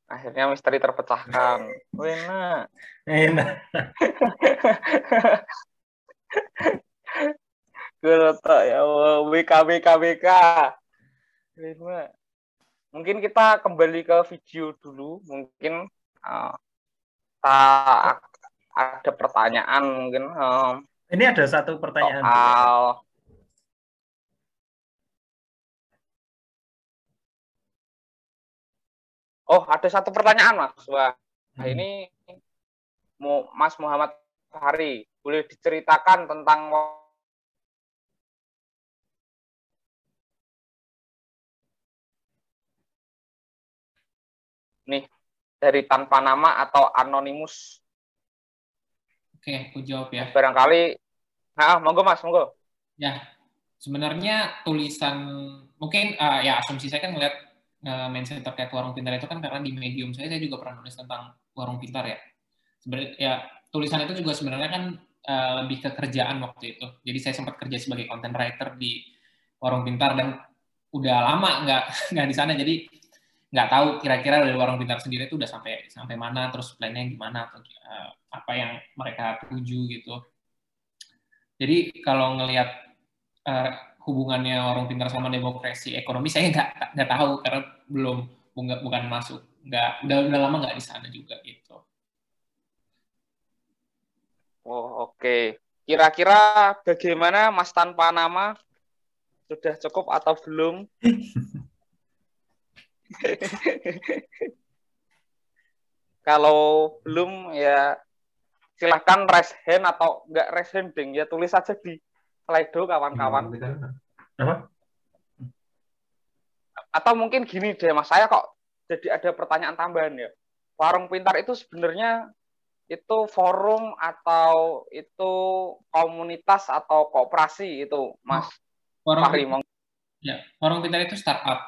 Akhirnya misteri terpecahkan. Enak. Enak. Gue ya Allah, WK WK WK. Mungkin kita kembali ke video dulu. Mungkin uh, tak ada pertanyaan mungkin um, Ini ada satu pertanyaan. soal Oh, ada satu pertanyaan, Mas. Wah, nah, ini Mu- Mas Muhammad Fahri, boleh diceritakan tentang nih dari tanpa nama atau anonimus. Oke, aku jawab ya. Barangkali, nah, monggo Mas, monggo. Ya, sebenarnya tulisan mungkin uh, ya asumsi saya kan ngeliat mindset terkait warung pintar itu kan karena di medium saya saya juga pernah nulis tentang warung pintar ya. Sebenarnya ya tulisan itu juga sebenarnya kan uh, lebih ke kerjaan waktu itu. Jadi saya sempat kerja sebagai content writer di warung pintar dan udah lama nggak [LAUGHS] nggak di sana jadi nggak tahu kira-kira dari warung pintar sendiri itu udah sampai sampai mana terus plannya gimana atau uh, apa yang mereka tuju gitu. Jadi kalau ngelihat uh, hubungannya warung pintar sama demokrasi ekonomi saya nggak nggak tahu karena belum bukan, bukan masuk nggak udah udah lama nggak di sana juga gitu. Oh, oke. Kira-kira bagaimana Mas tanpa nama sudah cukup atau belum? [LAUGHS] Kalau belum ya silahkan raise hand atau enggak raise hand ding ya tulis aja di Slido kawan-kawan. Apa? Atau mungkin gini deh Mas, saya kok jadi ada pertanyaan tambahan ya. Warung pintar itu sebenarnya itu forum atau itu komunitas atau kooperasi itu Mas Warung Fahri pintar, ya, warung pintar itu startup.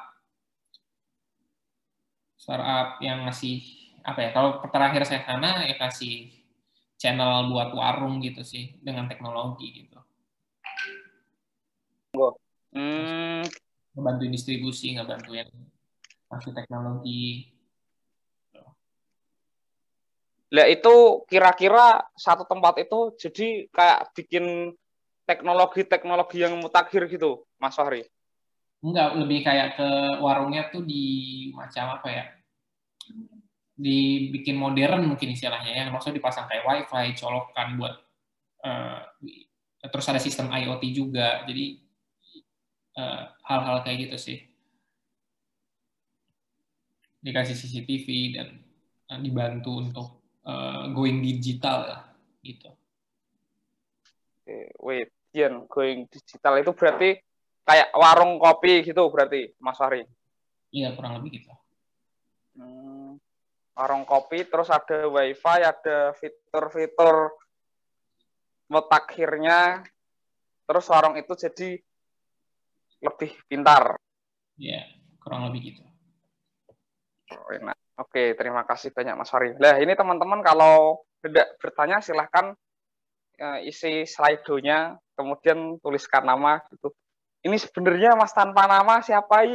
Startup yang ngasih apa ya? Kalau terakhir saya sana ya kasih channel buat warung gitu sih dengan teknologi gitu. Hmm. Ngebantuin distribusi, ngebantuin masuk teknologi. Lah itu kira-kira satu tempat itu jadi kayak bikin teknologi-teknologi yang mutakhir gitu, Mas Fahri. Enggak, lebih kayak ke warungnya tuh di macam apa ya? Dibikin modern mungkin istilahnya ya. Maksudnya dipasang kayak wifi, colokan buat uh, terus ada sistem IoT juga. Jadi hal-hal uh, kayak gitu sih. Dikasih CCTV dan uh, dibantu untuk uh, going digital ya, gitu. Wait, Dian, going digital itu berarti kayak warung kopi gitu berarti, Mas Fahri? Iya, kurang lebih gitu. Hmm, warung kopi, terus ada wifi, ada fitur-fitur mutakhirnya, terus warung itu jadi lebih pintar. Iya, kurang lebih gitu. Oh, enak. Oke, terima kasih banyak Mas Fahri. Nah, ini teman-teman kalau tidak bertanya silahkan uh, isi slide-nya, kemudian tuliskan nama gitu. Ini sebenarnya Mas tanpa nama siapa?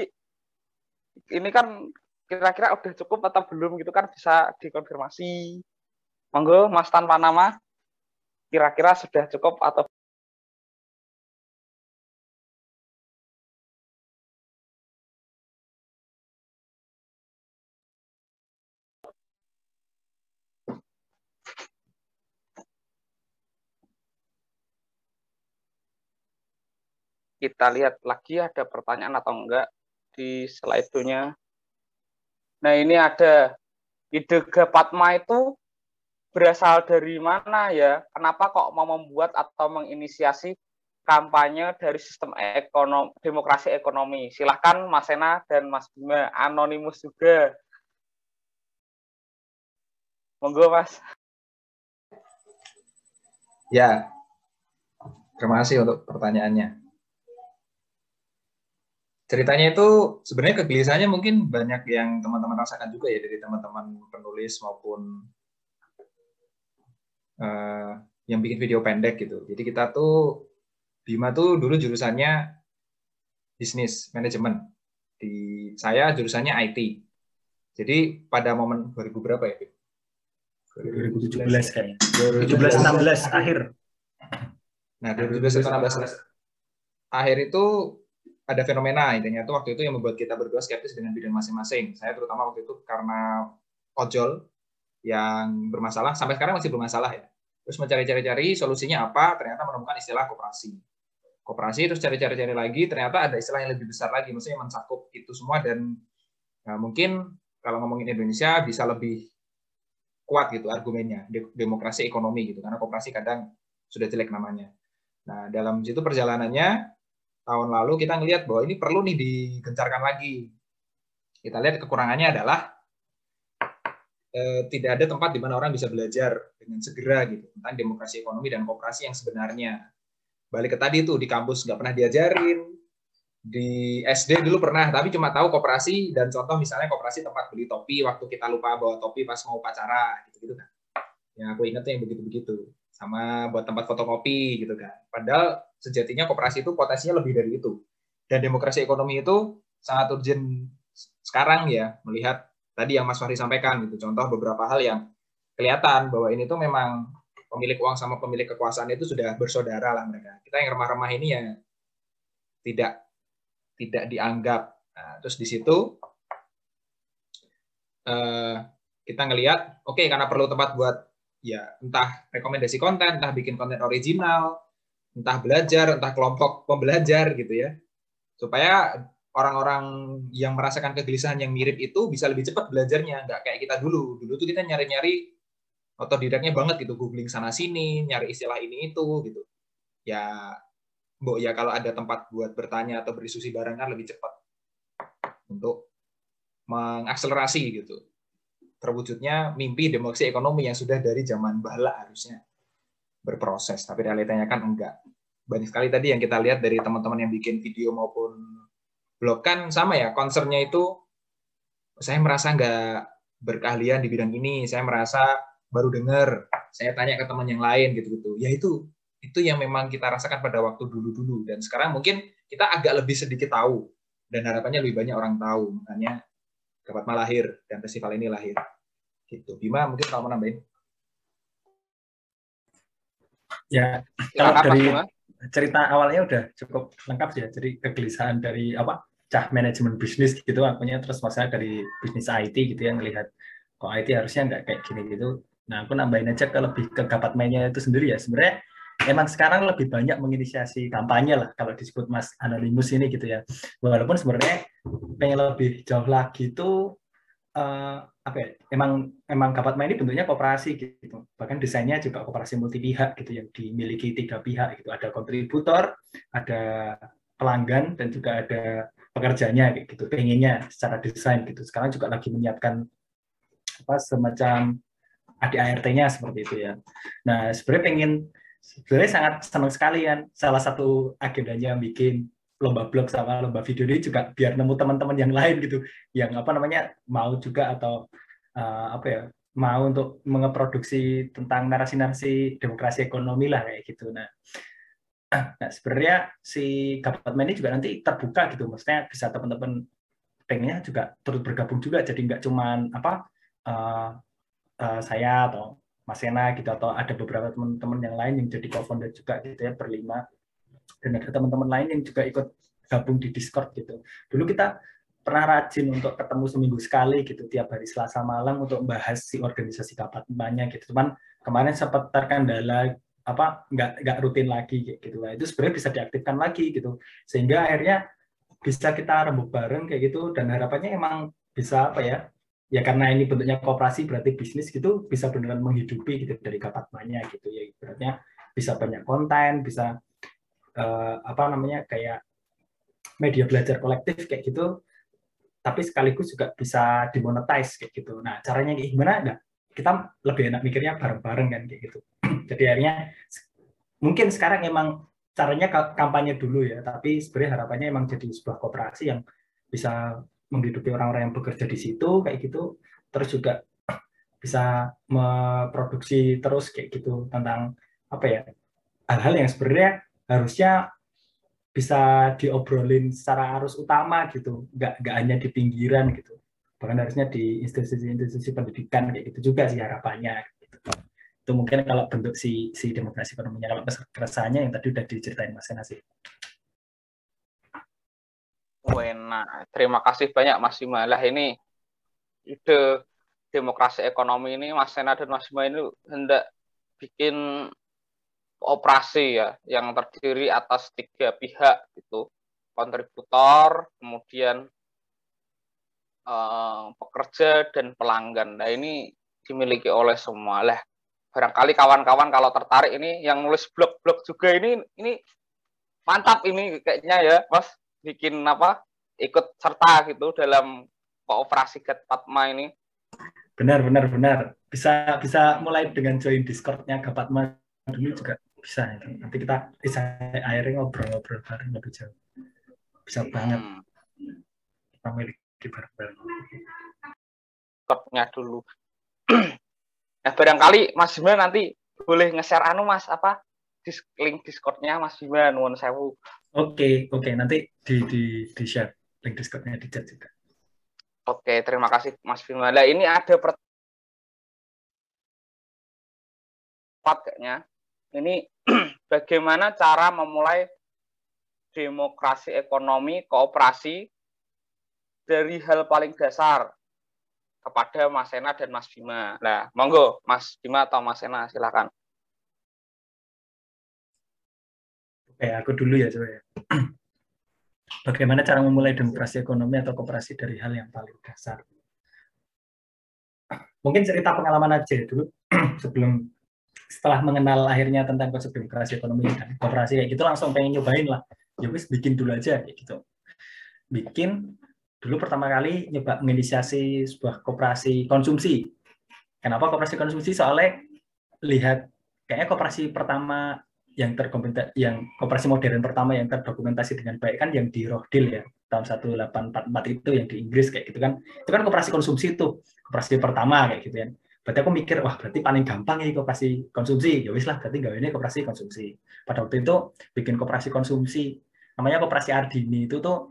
Ini kan kira-kira udah cukup atau belum gitu kan bisa dikonfirmasi. Monggo Mas tanpa nama kira-kira sudah cukup atau kita lihat lagi ada pertanyaan atau enggak di slide-nya. Nah, ini ada ide Gapatma itu berasal dari mana ya? Kenapa kok mau membuat atau menginisiasi kampanye dari sistem ekonomi, demokrasi ekonomi? Silahkan Mas Sena dan Mas Bima, anonimus juga. Monggo, Mas. Ya, terima kasih untuk pertanyaannya ceritanya itu sebenarnya kegelisahannya mungkin banyak yang teman-teman rasakan juga ya dari teman-teman penulis maupun uh, yang bikin video pendek gitu. Jadi kita tuh Bima tuh dulu jurusannya bisnis manajemen. Di saya jurusannya IT. Jadi pada momen 2000 berapa ya? 2017 kayaknya. 17 16 akhir. Nah, 2017 16 akhir itu ada fenomena intinya itu waktu itu yang membuat kita berdua skeptis dengan bidang masing-masing. Saya terutama waktu itu karena ojol yang bermasalah sampai sekarang masih bermasalah ya. terus mencari-cari-cari solusinya apa, ternyata menemukan istilah koperasi. Koperasi terus cari-cari-cari lagi, ternyata ada istilah yang lebih besar lagi, maksudnya mencakup itu semua dan nah, mungkin kalau ngomongin Indonesia bisa lebih kuat gitu argumennya demokrasi ekonomi gitu karena koperasi kadang sudah jelek namanya. Nah dalam situ perjalanannya tahun lalu kita ngelihat bahwa ini perlu nih digencarkan lagi. Kita lihat kekurangannya adalah eh, tidak ada tempat di mana orang bisa belajar dengan segera gitu tentang demokrasi ekonomi dan kooperasi yang sebenarnya. Balik ke tadi tuh di kampus nggak pernah diajarin, di SD dulu pernah, tapi cuma tahu kooperasi dan contoh misalnya kooperasi tempat beli topi waktu kita lupa bawa topi pas mau upacara gitu-gitu kan. Yang aku ingat yang begitu-begitu. Sama buat tempat fotokopi gitu kan. Padahal sejatinya kooperasi itu potensinya lebih dari itu. Dan demokrasi ekonomi itu sangat urgent sekarang ya melihat tadi yang Mas Fahri sampaikan gitu. Contoh beberapa hal yang kelihatan bahwa ini tuh memang pemilik uang sama pemilik kekuasaan itu sudah bersaudara lah mereka. Kita yang remah-remah ini ya tidak tidak dianggap. Nah, terus di situ uh, kita ngelihat, oke okay, karena perlu tempat buat ya entah rekomendasi konten, entah bikin konten original, entah belajar, entah kelompok pembelajar gitu ya, supaya orang-orang yang merasakan kegelisahan yang mirip itu bisa lebih cepat belajarnya, nggak kayak kita dulu. Dulu tuh kita nyari-nyari otodidaknya banget gitu, googling sana sini, nyari istilah ini itu gitu. Ya, Mbok ya kalau ada tempat buat bertanya atau berdiskusi bareng kan lebih cepat untuk mengakselerasi gitu. Terwujudnya mimpi demokrasi ekonomi yang sudah dari zaman bala harusnya berproses, tapi realitanya kan enggak. Banyak sekali tadi yang kita lihat dari teman-teman yang bikin video maupun blog kan sama ya, concernnya itu saya merasa enggak berkeahlian di bidang ini, saya merasa baru dengar, saya tanya ke teman yang lain gitu-gitu. Ya itu itu yang memang kita rasakan pada waktu dulu-dulu dan sekarang mungkin kita agak lebih sedikit tahu dan harapannya lebih banyak orang tahu makanya dapat lahir dan festival ini lahir gitu Bima mungkin kalau mau nambahin Ya, kalau dari cerita awalnya udah cukup lengkap ya. Jadi kegelisahan dari apa cah manajemen bisnis gitu, akunya terus masalah dari bisnis IT gitu ya ngelihat kok IT harusnya nggak kayak gini gitu. Nah, aku nambahin aja ke lebih ke gapat mainnya itu sendiri ya. Sebenarnya emang sekarang lebih banyak menginisiasi kampanye lah kalau disebut Mas Anonymous ini gitu ya. Walaupun sebenarnya pengen lebih jauh lagi itu uh, apa ya, emang emang main ini bentuknya kooperasi gitu. Bahkan desainnya juga kooperasi multi pihak gitu yang dimiliki tiga pihak gitu. Ada kontributor, ada pelanggan dan juga ada pekerjanya gitu. Pengennya secara desain gitu. Sekarang juga lagi menyiapkan apa semacam ADART-nya seperti itu ya. Nah, sebenarnya pengen sebenarnya sangat senang sekali kan salah satu agendanya yang bikin lomba blog sama lomba video ini juga biar nemu teman-teman yang lain gitu. Yang apa namanya mau juga atau uh, apa ya mau untuk mengeproduksi tentang narasi-narasi demokrasi ekonomi lah kayak gitu. Nah [CLEARS THROAT] nah sebenarnya si Gapatman ini juga nanti terbuka gitu. Maksudnya bisa teman-teman pengennya juga turut bergabung juga. Jadi nggak cuman apa uh, uh, saya atau Mas Sena gitu atau ada beberapa teman-teman yang lain yang jadi co-founder juga gitu ya berlima dan ada teman-teman lain yang juga ikut gabung di Discord gitu. Dulu kita pernah rajin untuk ketemu seminggu sekali gitu tiap hari Selasa malam untuk membahas si organisasi banyak gitu. Cuman kemarin sempat terkendala apa nggak nggak rutin lagi gitu lah. Itu sebenarnya bisa diaktifkan lagi gitu. Sehingga akhirnya bisa kita rembuk bareng kayak gitu dan harapannya emang bisa apa ya ya karena ini bentuknya kooperasi berarti bisnis gitu bisa beneran menghidupi gitu dari kapatmanya gitu ya berarti bisa banyak konten bisa uh, apa namanya kayak media belajar kolektif kayak gitu tapi sekaligus juga bisa dimonetize kayak gitu. Nah caranya gimana? Nah, kita lebih enak mikirnya bareng-bareng kan kayak gitu. [CLEARS THROAT] Jadi akhirnya mungkin sekarang emang caranya kampanye dulu ya tapi sebenarnya harapannya emang jadi sebuah kooperasi yang bisa menghidupi orang-orang yang bekerja di situ kayak gitu. Terus juga [CLEARS THROAT] bisa memproduksi terus kayak gitu tentang apa ya hal-hal yang sebenarnya harusnya bisa diobrolin secara arus utama gitu, nggak nggak hanya di pinggiran gitu, bahkan harusnya di institusi-institusi pendidikan kayak gitu juga sih harapannya. Gitu. Itu mungkin kalau bentuk si si demokrasi ekonominya, kalau keresahannya yang tadi udah diceritain Mas Sena sih. Wena, terima kasih banyak Mas Bima. ini ide demokrasi ekonomi ini Mas Sena dan Mas Bima ini hendak bikin operasi ya yang terdiri atas tiga pihak gitu. Kontributor kemudian uh, pekerja dan pelanggan. Nah ini dimiliki oleh semua. Lah barangkali kawan-kawan kalau tertarik ini yang nulis blog-blog juga ini ini mantap ini kayaknya ya mas. Bikin apa ikut serta gitu dalam kooperasi Get Patma ini. Benar benar benar. Bisa bisa mulai dengan join Discordnya Gapatma dulu juga bisa itu. Nanti kita bisa akhirnya ngobrol-ngobrol bareng lebih jauh. Bisa banget. Kita miliki bareng-bareng. Discordnya dulu. [CLEARS THROAT] nah barangkali Mas Bima nanti boleh nge-share anu Mas apa link Discordnya Mas Bima nuwun sewu. Oke, oke nanti di di di share link Discordnya di chat juga. Oke, terima kasih Mas Bima. Nah, ini ada pertanyaan kayaknya. Ini [CLEARS THROAT] bagaimana cara memulai demokrasi ekonomi kooperasi dari hal paling dasar kepada Mas Sena dan Mas Bima. Nah, monggo Mas Bima atau Mas Sena silakan. Oke, aku dulu ya coba ya. [CLEARS THROAT] Bagaimana cara memulai demokrasi ekonomi atau kooperasi dari hal yang paling dasar? [CLEARS THROAT] Mungkin cerita pengalaman aja dulu sebelum setelah mengenal akhirnya tentang konsep demokrasi ekonomi dan kooperasi kayak gitu langsung pengen nyobain lah. Ya wis bikin dulu aja kayak gitu. Bikin dulu pertama kali nyoba menginisiasi sebuah kooperasi konsumsi. Kenapa kooperasi konsumsi? Soalnya lihat kayaknya kooperasi pertama yang terkompensasi yang kooperasi modern pertama yang terdokumentasi dengan baik kan yang di Rohdil ya tahun 1844 itu yang di Inggris kayak gitu kan. Itu kan kooperasi konsumsi itu kooperasi pertama kayak gitu ya berarti aku mikir wah berarti paling gampang ya koperasi konsumsi. Ya wis lah berarti gak ini koperasi konsumsi. Pada waktu itu bikin koperasi konsumsi. Namanya koperasi Ardini itu tuh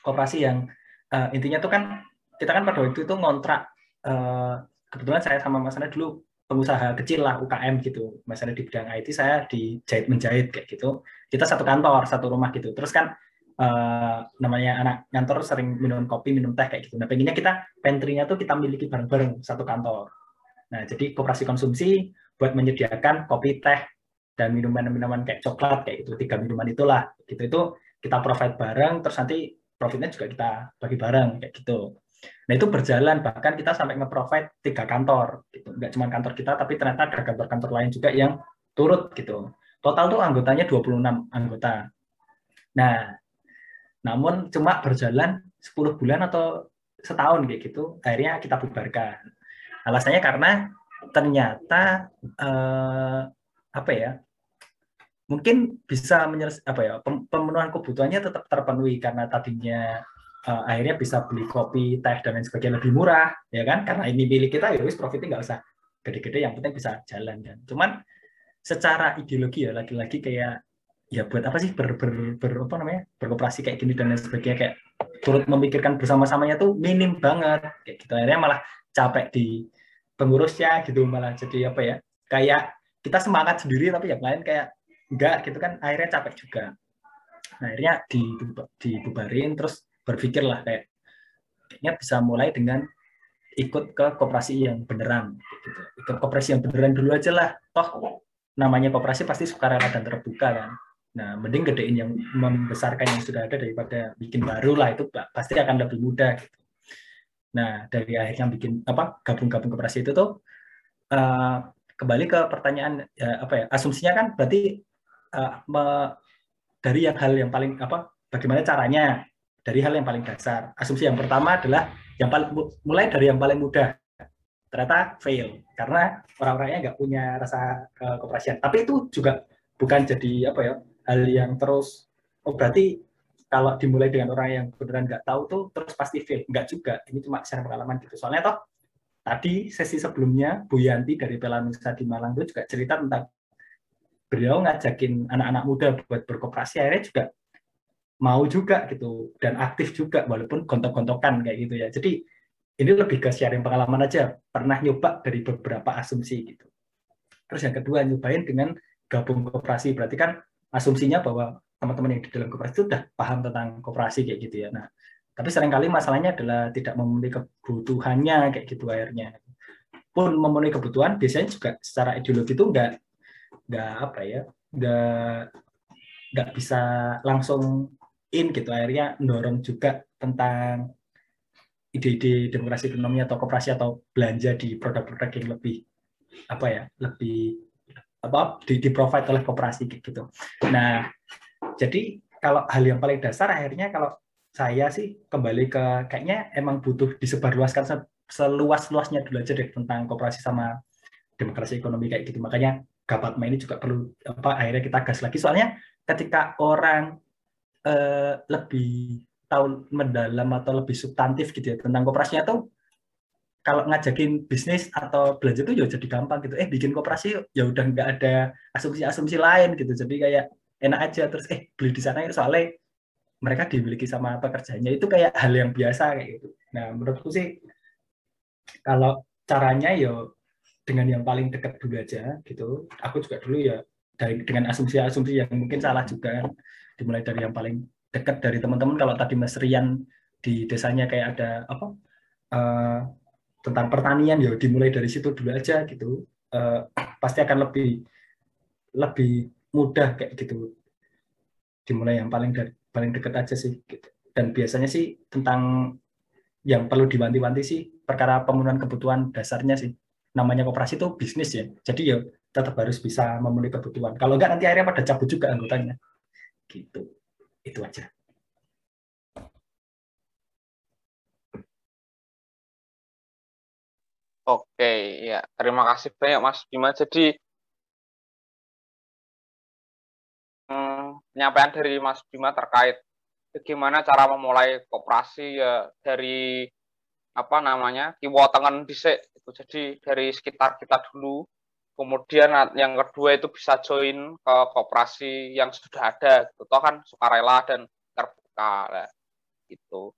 koperasi yang uh, intinya tuh kan kita kan pada waktu itu ngontrak uh, kebetulan saya sama Mas dulu pengusaha kecil lah UKM gitu. Mas di bidang IT saya di jahit menjahit kayak gitu. Kita satu kantor satu rumah gitu. Terus kan uh, namanya anak kantor sering minum kopi minum teh kayak gitu. Nah pengennya kita pantry-nya tuh kita miliki bareng-bareng satu kantor Nah, jadi koperasi konsumsi buat menyediakan kopi, teh, dan minuman-minuman kayak coklat kayak itu tiga minuman itulah gitu. Itu kita provide bareng terus nanti profitnya juga kita bagi bareng kayak gitu. Nah itu berjalan. Bahkan kita sampai nge-provide tiga kantor gitu. Nggak cuma kantor kita tapi ternyata ada kantor-kantor lain juga yang turut gitu. Total tuh anggotanya 26 anggota. Nah namun cuma berjalan 10 bulan atau setahun kayak gitu. Akhirnya kita bubarkan Alasannya karena ternyata eh, apa ya? Mungkin bisa menyeles apa ya? Pemenuhan kebutuhannya tetap terpenuhi karena tadinya eh, akhirnya bisa beli kopi, teh dan lain sebagainya lebih murah, ya kan? Karena ini milik kita, ya wis profitnya nggak usah gede-gede, yang penting bisa jalan kan. Cuman secara ideologi ya lagi-lagi kayak ya buat apa sih ber, ber, ber apa namanya berkooperasi kayak gini dan lain sebagainya kayak turut memikirkan bersama-samanya tuh minim banget kayak gitu akhirnya malah capek di pengurusnya gitu malah jadi apa ya kayak kita semangat sendiri tapi yang lain kayak enggak gitu kan akhirnya capek juga. Nah, akhirnya dibubarin terus berpikirlah kayak kayaknya bisa mulai dengan ikut ke koperasi yang beneran gitu. Ikut koperasi yang beneran dulu aja lah. Toh namanya koperasi pasti sukarela dan terbuka kan. Nah mending gedein yang membesarkan yang sudah ada daripada bikin baru lah itu pasti akan lebih mudah gitu. Nah, dari akhirnya bikin apa gabung-gabung koperasi itu tuh uh, kembali ke pertanyaan ya, apa ya asumsinya kan berarti uh, me, dari yang hal yang paling apa bagaimana caranya dari hal yang paling dasar. Asumsi yang pertama adalah yang paling mulai dari yang paling mudah. Ternyata fail karena orang-orangnya nggak punya rasa uh, keoperasian. Tapi itu juga bukan jadi apa ya hal yang terus oh berarti kalau dimulai dengan orang yang beneran nggak tahu tuh terus pasti fail. Nggak juga. Ini cuma share pengalaman gitu. Soalnya toh tadi sesi sebelumnya Bu Yanti dari Pelanusa di Malang itu juga cerita tentang beliau ngajakin anak-anak muda buat berkooperasi akhirnya juga mau juga gitu dan aktif juga walaupun gontok-gontokan kayak gitu ya. Jadi ini lebih ke sharing pengalaman aja. Pernah nyoba dari beberapa asumsi gitu. Terus yang kedua nyobain dengan gabung kooperasi berarti kan asumsinya bahwa teman-teman yang di dalam koperasi itu sudah paham tentang koperasi kayak gitu ya. Nah, tapi sering kali masalahnya adalah tidak memenuhi kebutuhannya kayak gitu akhirnya. pun memenuhi kebutuhan biasanya juga secara ideologi itu nggak nggak apa ya nggak nggak bisa langsung in gitu akhirnya mendorong juga tentang ide-ide demokrasi ekonomi atau kooperasi atau belanja di produk-produk yang lebih apa ya lebih apa di, di provide oleh kooperasi gitu. Nah, jadi kalau hal yang paling dasar akhirnya kalau saya sih kembali ke kayaknya emang butuh disebarluaskan seluas-luasnya dulu aja deh tentang kooperasi sama demokrasi ekonomi kayak gitu. Makanya Gapatma ini juga perlu apa akhirnya kita gas lagi soalnya ketika orang eh, lebih tahu mendalam atau lebih substantif gitu ya tentang kooperasinya tuh kalau ngajakin bisnis atau belanja itu ya jadi gampang gitu. Eh bikin kooperasi ya udah nggak ada asumsi-asumsi lain gitu. Jadi kayak enak aja terus eh beli di sana soalnya mereka dimiliki sama pekerjanya itu kayak hal yang biasa kayak gitu. Nah menurutku sih kalau caranya ya dengan yang paling dekat dulu aja gitu. Aku juga dulu ya dari dengan asumsi-asumsi yang mungkin salah juga kan. Dimulai dari yang paling dekat dari teman-teman kalau tadi Mas Rian di desanya kayak ada apa uh, tentang pertanian ya dimulai dari situ dulu aja gitu. Uh, pasti akan lebih lebih mudah kayak gitu. Dimulai yang paling dari paling dekat aja sih gitu. Dan biasanya sih tentang yang perlu diwanti-wanti sih perkara pemenuhan kebutuhan dasarnya sih namanya koperasi itu bisnis ya. Jadi ya tetap harus bisa memenuhi kebutuhan. Kalau enggak nanti akhirnya pada cabut juga anggotanya. Gitu. Itu aja. Oke, ya. Terima kasih banyak Mas Bima. Jadi penyampaian dari Mas Bima terkait bagaimana cara memulai koperasi ya dari apa namanya kiwotengen dhisik itu. Jadi dari sekitar kita dulu. Kemudian yang kedua itu bisa join ke koperasi yang sudah ada. Gitu toh kan sukarela dan terbuka lah gitu.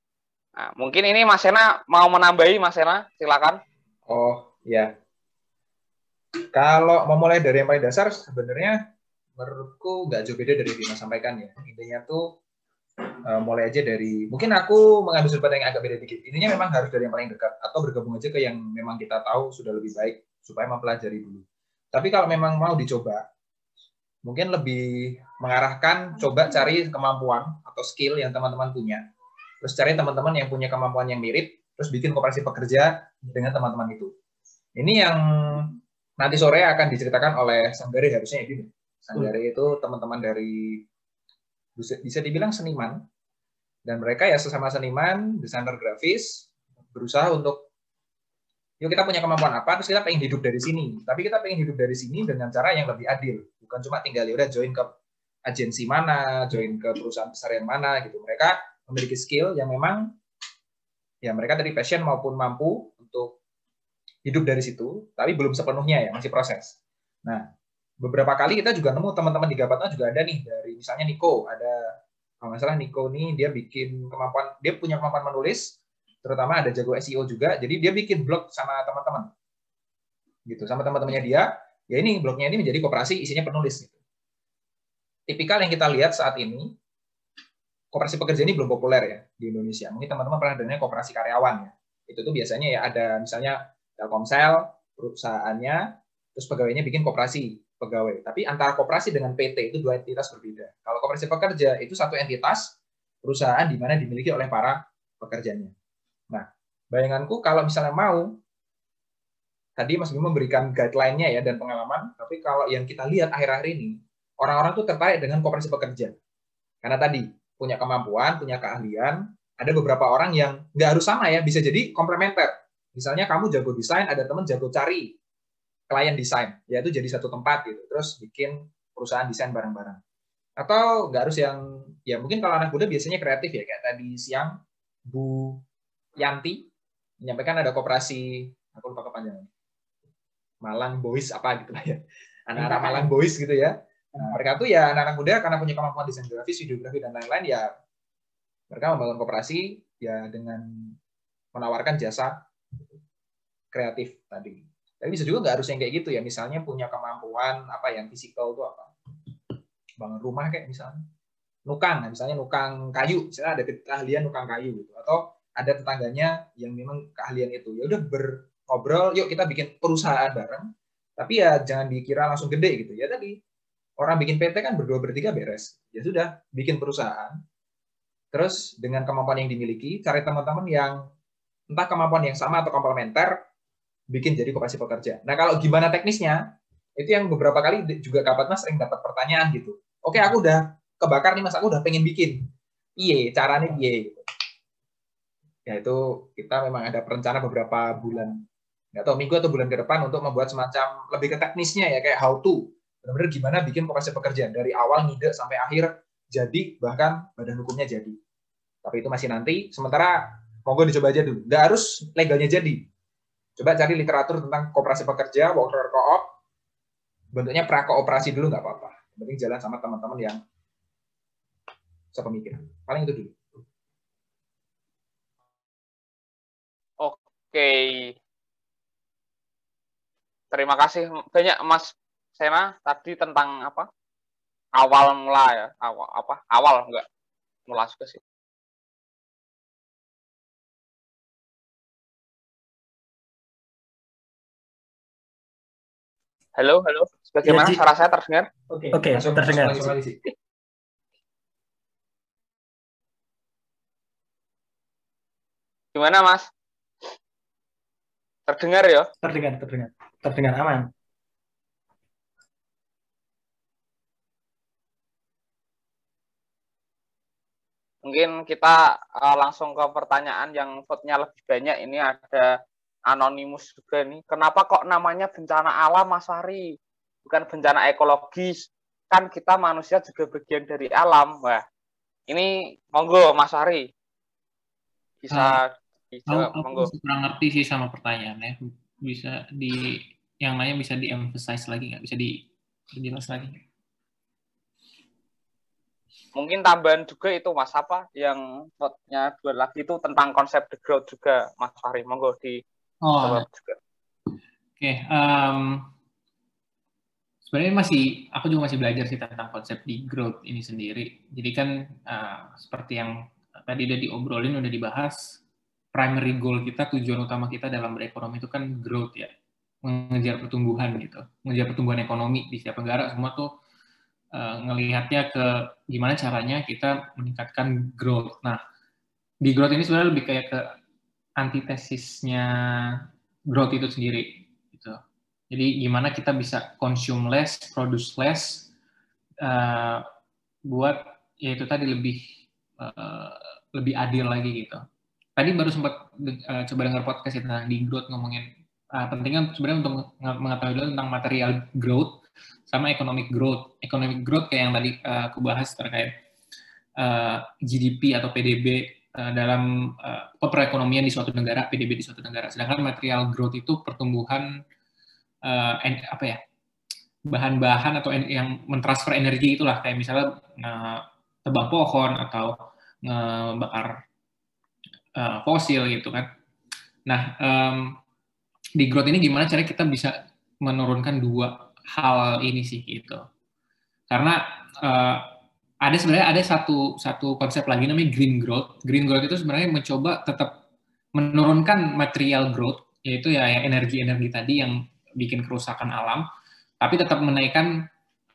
Nah mungkin ini Mas Sena mau menambahi Mas Sena silakan. Oh ya kalau memulai dari yang paling dasar sebenarnya menurutku nggak jauh beda dari Bima sampaikan ya intinya tuh uh, mulai aja dari mungkin aku mengambil sudut yang agak beda dikit. Intinya memang harus dari yang paling dekat atau bergabung aja ke yang memang kita tahu sudah lebih baik supaya mempelajari dulu. Tapi kalau memang mau dicoba, mungkin lebih mengarahkan coba cari kemampuan atau skill yang teman-teman punya. Terus cari teman-teman yang punya kemampuan yang mirip, terus bikin kooperasi pekerja dengan teman-teman itu. Ini yang nanti sore akan diceritakan oleh Sanggari harusnya ya, Bim. Sanggari itu teman-teman dari bisa, bisa dibilang seniman. Dan mereka ya sesama seniman desainer grafis berusaha untuk yuk kita punya kemampuan apa terus kita pengen hidup dari sini. Tapi kita pengen hidup dari sini dengan cara yang lebih adil. Bukan cuma tinggal ya udah join ke agensi mana join ke perusahaan besar yang mana gitu. Mereka memiliki skill yang memang ya mereka dari passion maupun mampu untuk hidup dari situ tapi belum sepenuhnya ya masih proses. Nah beberapa kali kita juga nemu teman-teman di Gapatna juga ada nih dari misalnya Niko ada kalau nggak salah Niko nih dia bikin kemampuan dia punya kemampuan menulis terutama ada jago SEO juga jadi dia bikin blog sama teman-teman. Gitu sama teman-temannya dia ya ini blognya ini menjadi kooperasi isinya penulis gitu. tipikal yang kita lihat saat ini kooperasi pekerja ini belum populer ya di Indonesia. Mungkin teman-teman pernah dengar kooperasi karyawan ya. Itu tuh biasanya ya ada misalnya Telkomsel perusahaannya terus pegawainya bikin kooperasi pegawai. Tapi antara koperasi dengan PT itu dua entitas berbeda. Kalau koperasi pekerja itu satu entitas perusahaan di mana dimiliki oleh para pekerjanya. Nah, bayanganku kalau misalnya mau tadi Mas Bimo memberikan guideline-nya ya dan pengalaman, tapi kalau yang kita lihat akhir-akhir ini orang-orang tuh tertarik dengan koperasi pekerja. Karena tadi punya kemampuan, punya keahlian, ada beberapa orang yang nggak harus sama ya, bisa jadi komplementer. Misalnya kamu jago desain, ada teman jago cari, klien desain, yaitu jadi satu tempat gitu, terus bikin perusahaan desain bareng-bareng. Atau nggak harus yang, ya mungkin kalau anak muda biasanya kreatif ya, kayak tadi siang Bu Yanti menyampaikan ada koperasi, aku lupa kepanjangan, Malang Boys apa gitu lah ya, anak-anak Malang Boys gitu ya. Nah, mereka tuh ya anak-anak muda karena punya kemampuan desain grafis, videografi dan lain-lain ya mereka membangun koperasi ya dengan menawarkan jasa kreatif tadi. Tapi bisa juga nggak harus yang kayak gitu ya. Misalnya punya kemampuan apa yang fisikal itu apa? Bangun rumah kayak misalnya. Nukang, misalnya nukang kayu. Misalnya ada keahlian nukang kayu gitu. Atau ada tetangganya yang memang keahlian itu. Ya udah ber ngobrol, yuk kita bikin perusahaan bareng. Tapi ya jangan dikira langsung gede gitu. Ya tadi orang bikin PT kan berdua bertiga beres. Ya sudah, bikin perusahaan. Terus dengan kemampuan yang dimiliki, cari teman-teman yang entah kemampuan yang sama atau komplementer, bikin jadi koperasi pekerja. Nah kalau gimana teknisnya, itu yang beberapa kali juga kapat mas sering dapat pertanyaan gitu. Oke aku udah kebakar nih mas, aku udah pengen bikin. Iya, caranya iya. Ya itu kita memang ada perencana beberapa bulan, nggak tahu minggu atau bulan ke depan untuk membuat semacam lebih ke teknisnya ya kayak how to. Benar-benar gimana bikin koperasi pekerja dari awal ngide sampai akhir jadi bahkan badan hukumnya jadi. Tapi itu masih nanti. Sementara monggo dicoba aja dulu. Nggak harus legalnya jadi Coba cari literatur tentang kooperasi pekerja, worker co-op. Bentuknya prakooperasi dulu nggak apa-apa. Yang penting jalan sama teman-teman yang sepemikiran. Paling itu dulu. Oke. Terima kasih banyak Mas Sena tadi tentang apa? Awal mula ya, awal apa? Awal enggak mula juga sih. Halo, halo. Bagaimana ya, suara saya terdengar? Oke, okay, okay, terdengar. Gimana, Mas? Terdengar ya? Terdengar, terdengar. Terdengar aman. Mungkin kita uh, langsung ke pertanyaan yang vote-nya lebih banyak. Ini ada anonimus juga nih. Kenapa kok namanya bencana alam Mas Fahri? Bukan bencana ekologis. Kan kita manusia juga bagian dari alam. Wah, ini monggo Mas Fahri. Bisa, uh, bisa aku, monggo. Aku kurang ngerti sih sama pertanyaannya. Bisa di yang lainnya bisa di-emphasize lagi nggak? Bisa dijelas lagi Mungkin tambahan juga itu Mas apa yang vote-nya dua lagi itu tentang konsep the growth juga Mas Fahri. Monggo di Oh, Oke, okay, um, sebenarnya masih aku juga masih belajar sih tentang konsep di growth ini sendiri. Jadi kan uh, seperti yang tadi udah diobrolin, udah dibahas, primary goal kita, tujuan utama kita dalam berekonomi itu kan growth ya, mengejar pertumbuhan gitu, mengejar pertumbuhan ekonomi di setiap negara. Semua tuh uh, ngelihatnya ke gimana caranya kita meningkatkan growth. Nah, di growth ini sebenarnya lebih kayak ke antitesisnya growth itu sendiri gitu. Jadi gimana kita bisa consume less, produce less uh, buat ya itu tadi lebih uh, lebih adil lagi gitu. Tadi baru sempat uh, coba dengar podcast ya tentang di growth ngomongin uh, pentingnya sebenarnya untuk mengetahui dulu tentang material growth sama economic growth. Economic growth kayak yang tadi uh, aku bahas terkait uh, GDP atau PDB Eh, dalam uh, perekonomian di suatu negara, PDB di suatu negara. Sedangkan material growth itu pertumbuhan uh, en, apa ya bahan-bahan atau en, yang mentransfer energi itulah kayak misalnya uh, pohon atau ngebakar uh, fosil gitu kan. Nah um, di growth ini gimana caranya kita bisa menurunkan dua hal ini sih gitu. Karena uh, ada sebenarnya ada satu satu konsep lagi namanya green growth. Green growth itu sebenarnya mencoba tetap menurunkan material growth, yaitu ya energi-energi tadi yang bikin kerusakan alam, tapi tetap menaikkan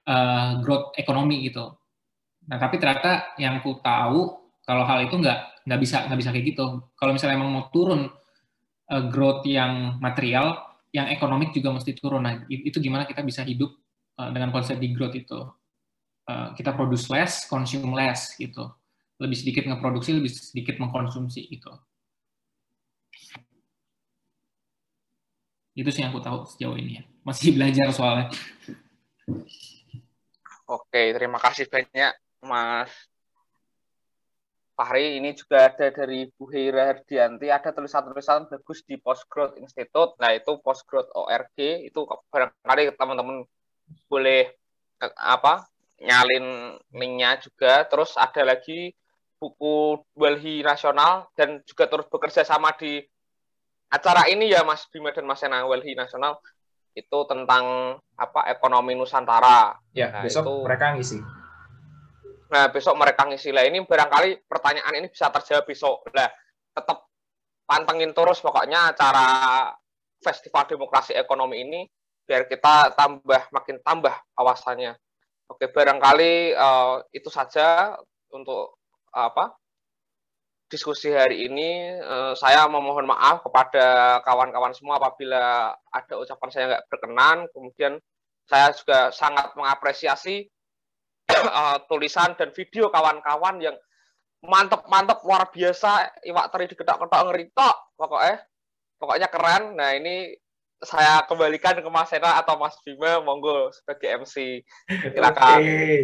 uh, growth ekonomi gitu. Nah, tapi ternyata yang ku tahu kalau hal itu nggak nggak bisa nggak bisa kayak gitu. Kalau misalnya emang mau turun uh, growth yang material, yang ekonomik juga mesti turun. Nah, itu gimana kita bisa hidup uh, dengan konsep di growth itu. Eh, kita produce less, consume less gitu. Lebih sedikit ngeproduksi, lebih sedikit mengkonsumsi gitu. Itu sih yang aku tahu sejauh ini ya. Masih belajar soalnya. Oke, terima kasih banyak Mas Fahri. Ini juga ada dari Bu Heira Herdianti. Ada tulisan-tulisan bagus di Postgrowth Institute. Nah, itu Postgrowth ORG. Itu barangkali teman-teman boleh apa nyalin linknya juga terus ada lagi buku Walhi Nasional dan juga terus bekerja sama di acara ini ya Mas Bima dan Mas Sena Walhi Nasional itu tentang apa ekonomi Nusantara. Ya, nah, besok itu, mereka ngisi. Nah, besok mereka ngisi lah ini barangkali pertanyaan ini bisa terjawab besok. Lah, tetap pantengin terus pokoknya acara festival demokrasi ekonomi ini biar kita tambah makin tambah awasannya. Oke, barangkali uh, itu saja untuk apa diskusi hari ini. Uh, saya memohon maaf kepada kawan-kawan semua apabila ada ucapan saya nggak berkenan. Kemudian saya juga sangat mengapresiasi uh, [CLEARS THROAT] tulisan dan video kawan-kawan yang mantep-mantep luar biasa iwak teri digedak-gedak ngeritok pokoknya pokoknya keren nah ini saya kembalikan ke Mas Sena atau Mas Bima, monggo sebagai MC. Silakan. Oke, okay.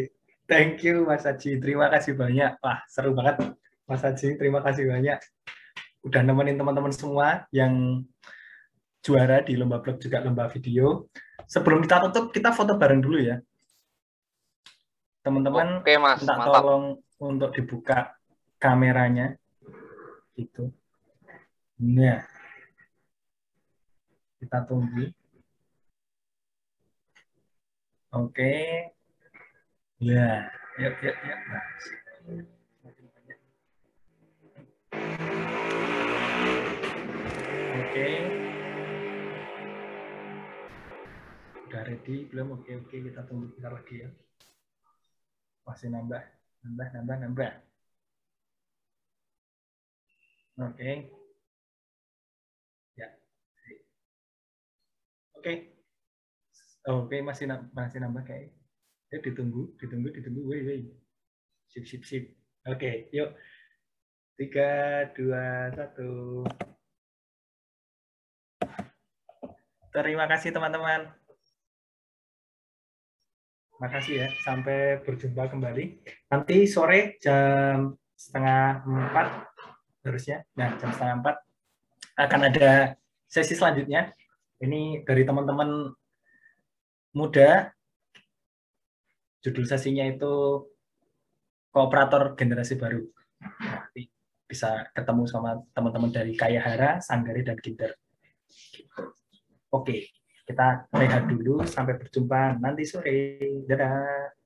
thank you Mas Haji. Terima kasih banyak. Wah, seru banget Mas Haji. Terima kasih banyak. Udah nemenin teman-teman semua yang juara di lomba blog juga lomba video. Sebelum kita tutup, kita foto bareng dulu ya. Teman-teman, Oke, Mas. minta Mantap. tolong untuk dibuka kameranya. Gitu. Nah, kita tunggu. Oke. Ya, yuk, yuk, yuk. Nah. Oke. Udah ready belum? Oke, oke. Kita tunggu kita lagi ya. Masih nambah, nambah, nambah, nambah. Oke. Oke. Oh, Oke, okay. masih masih nambah kayak. Ya ditunggu, ditunggu, ditunggu. Woi, woi. Sip, sip, sip. Oke, okay, yuk. Tiga, dua, satu. Terima kasih teman-teman. Makasih ya. Sampai berjumpa kembali. Nanti sore jam setengah empat harusnya. Nah, jam setengah empat akan ada sesi selanjutnya ini dari teman-teman muda. Judul sesinya itu kooperator generasi baru. Nanti bisa ketemu sama teman-teman dari Kayahara, Sanggari, dan Kinder. Oke, kita rehat dulu. Sampai berjumpa nanti sore. Dadah.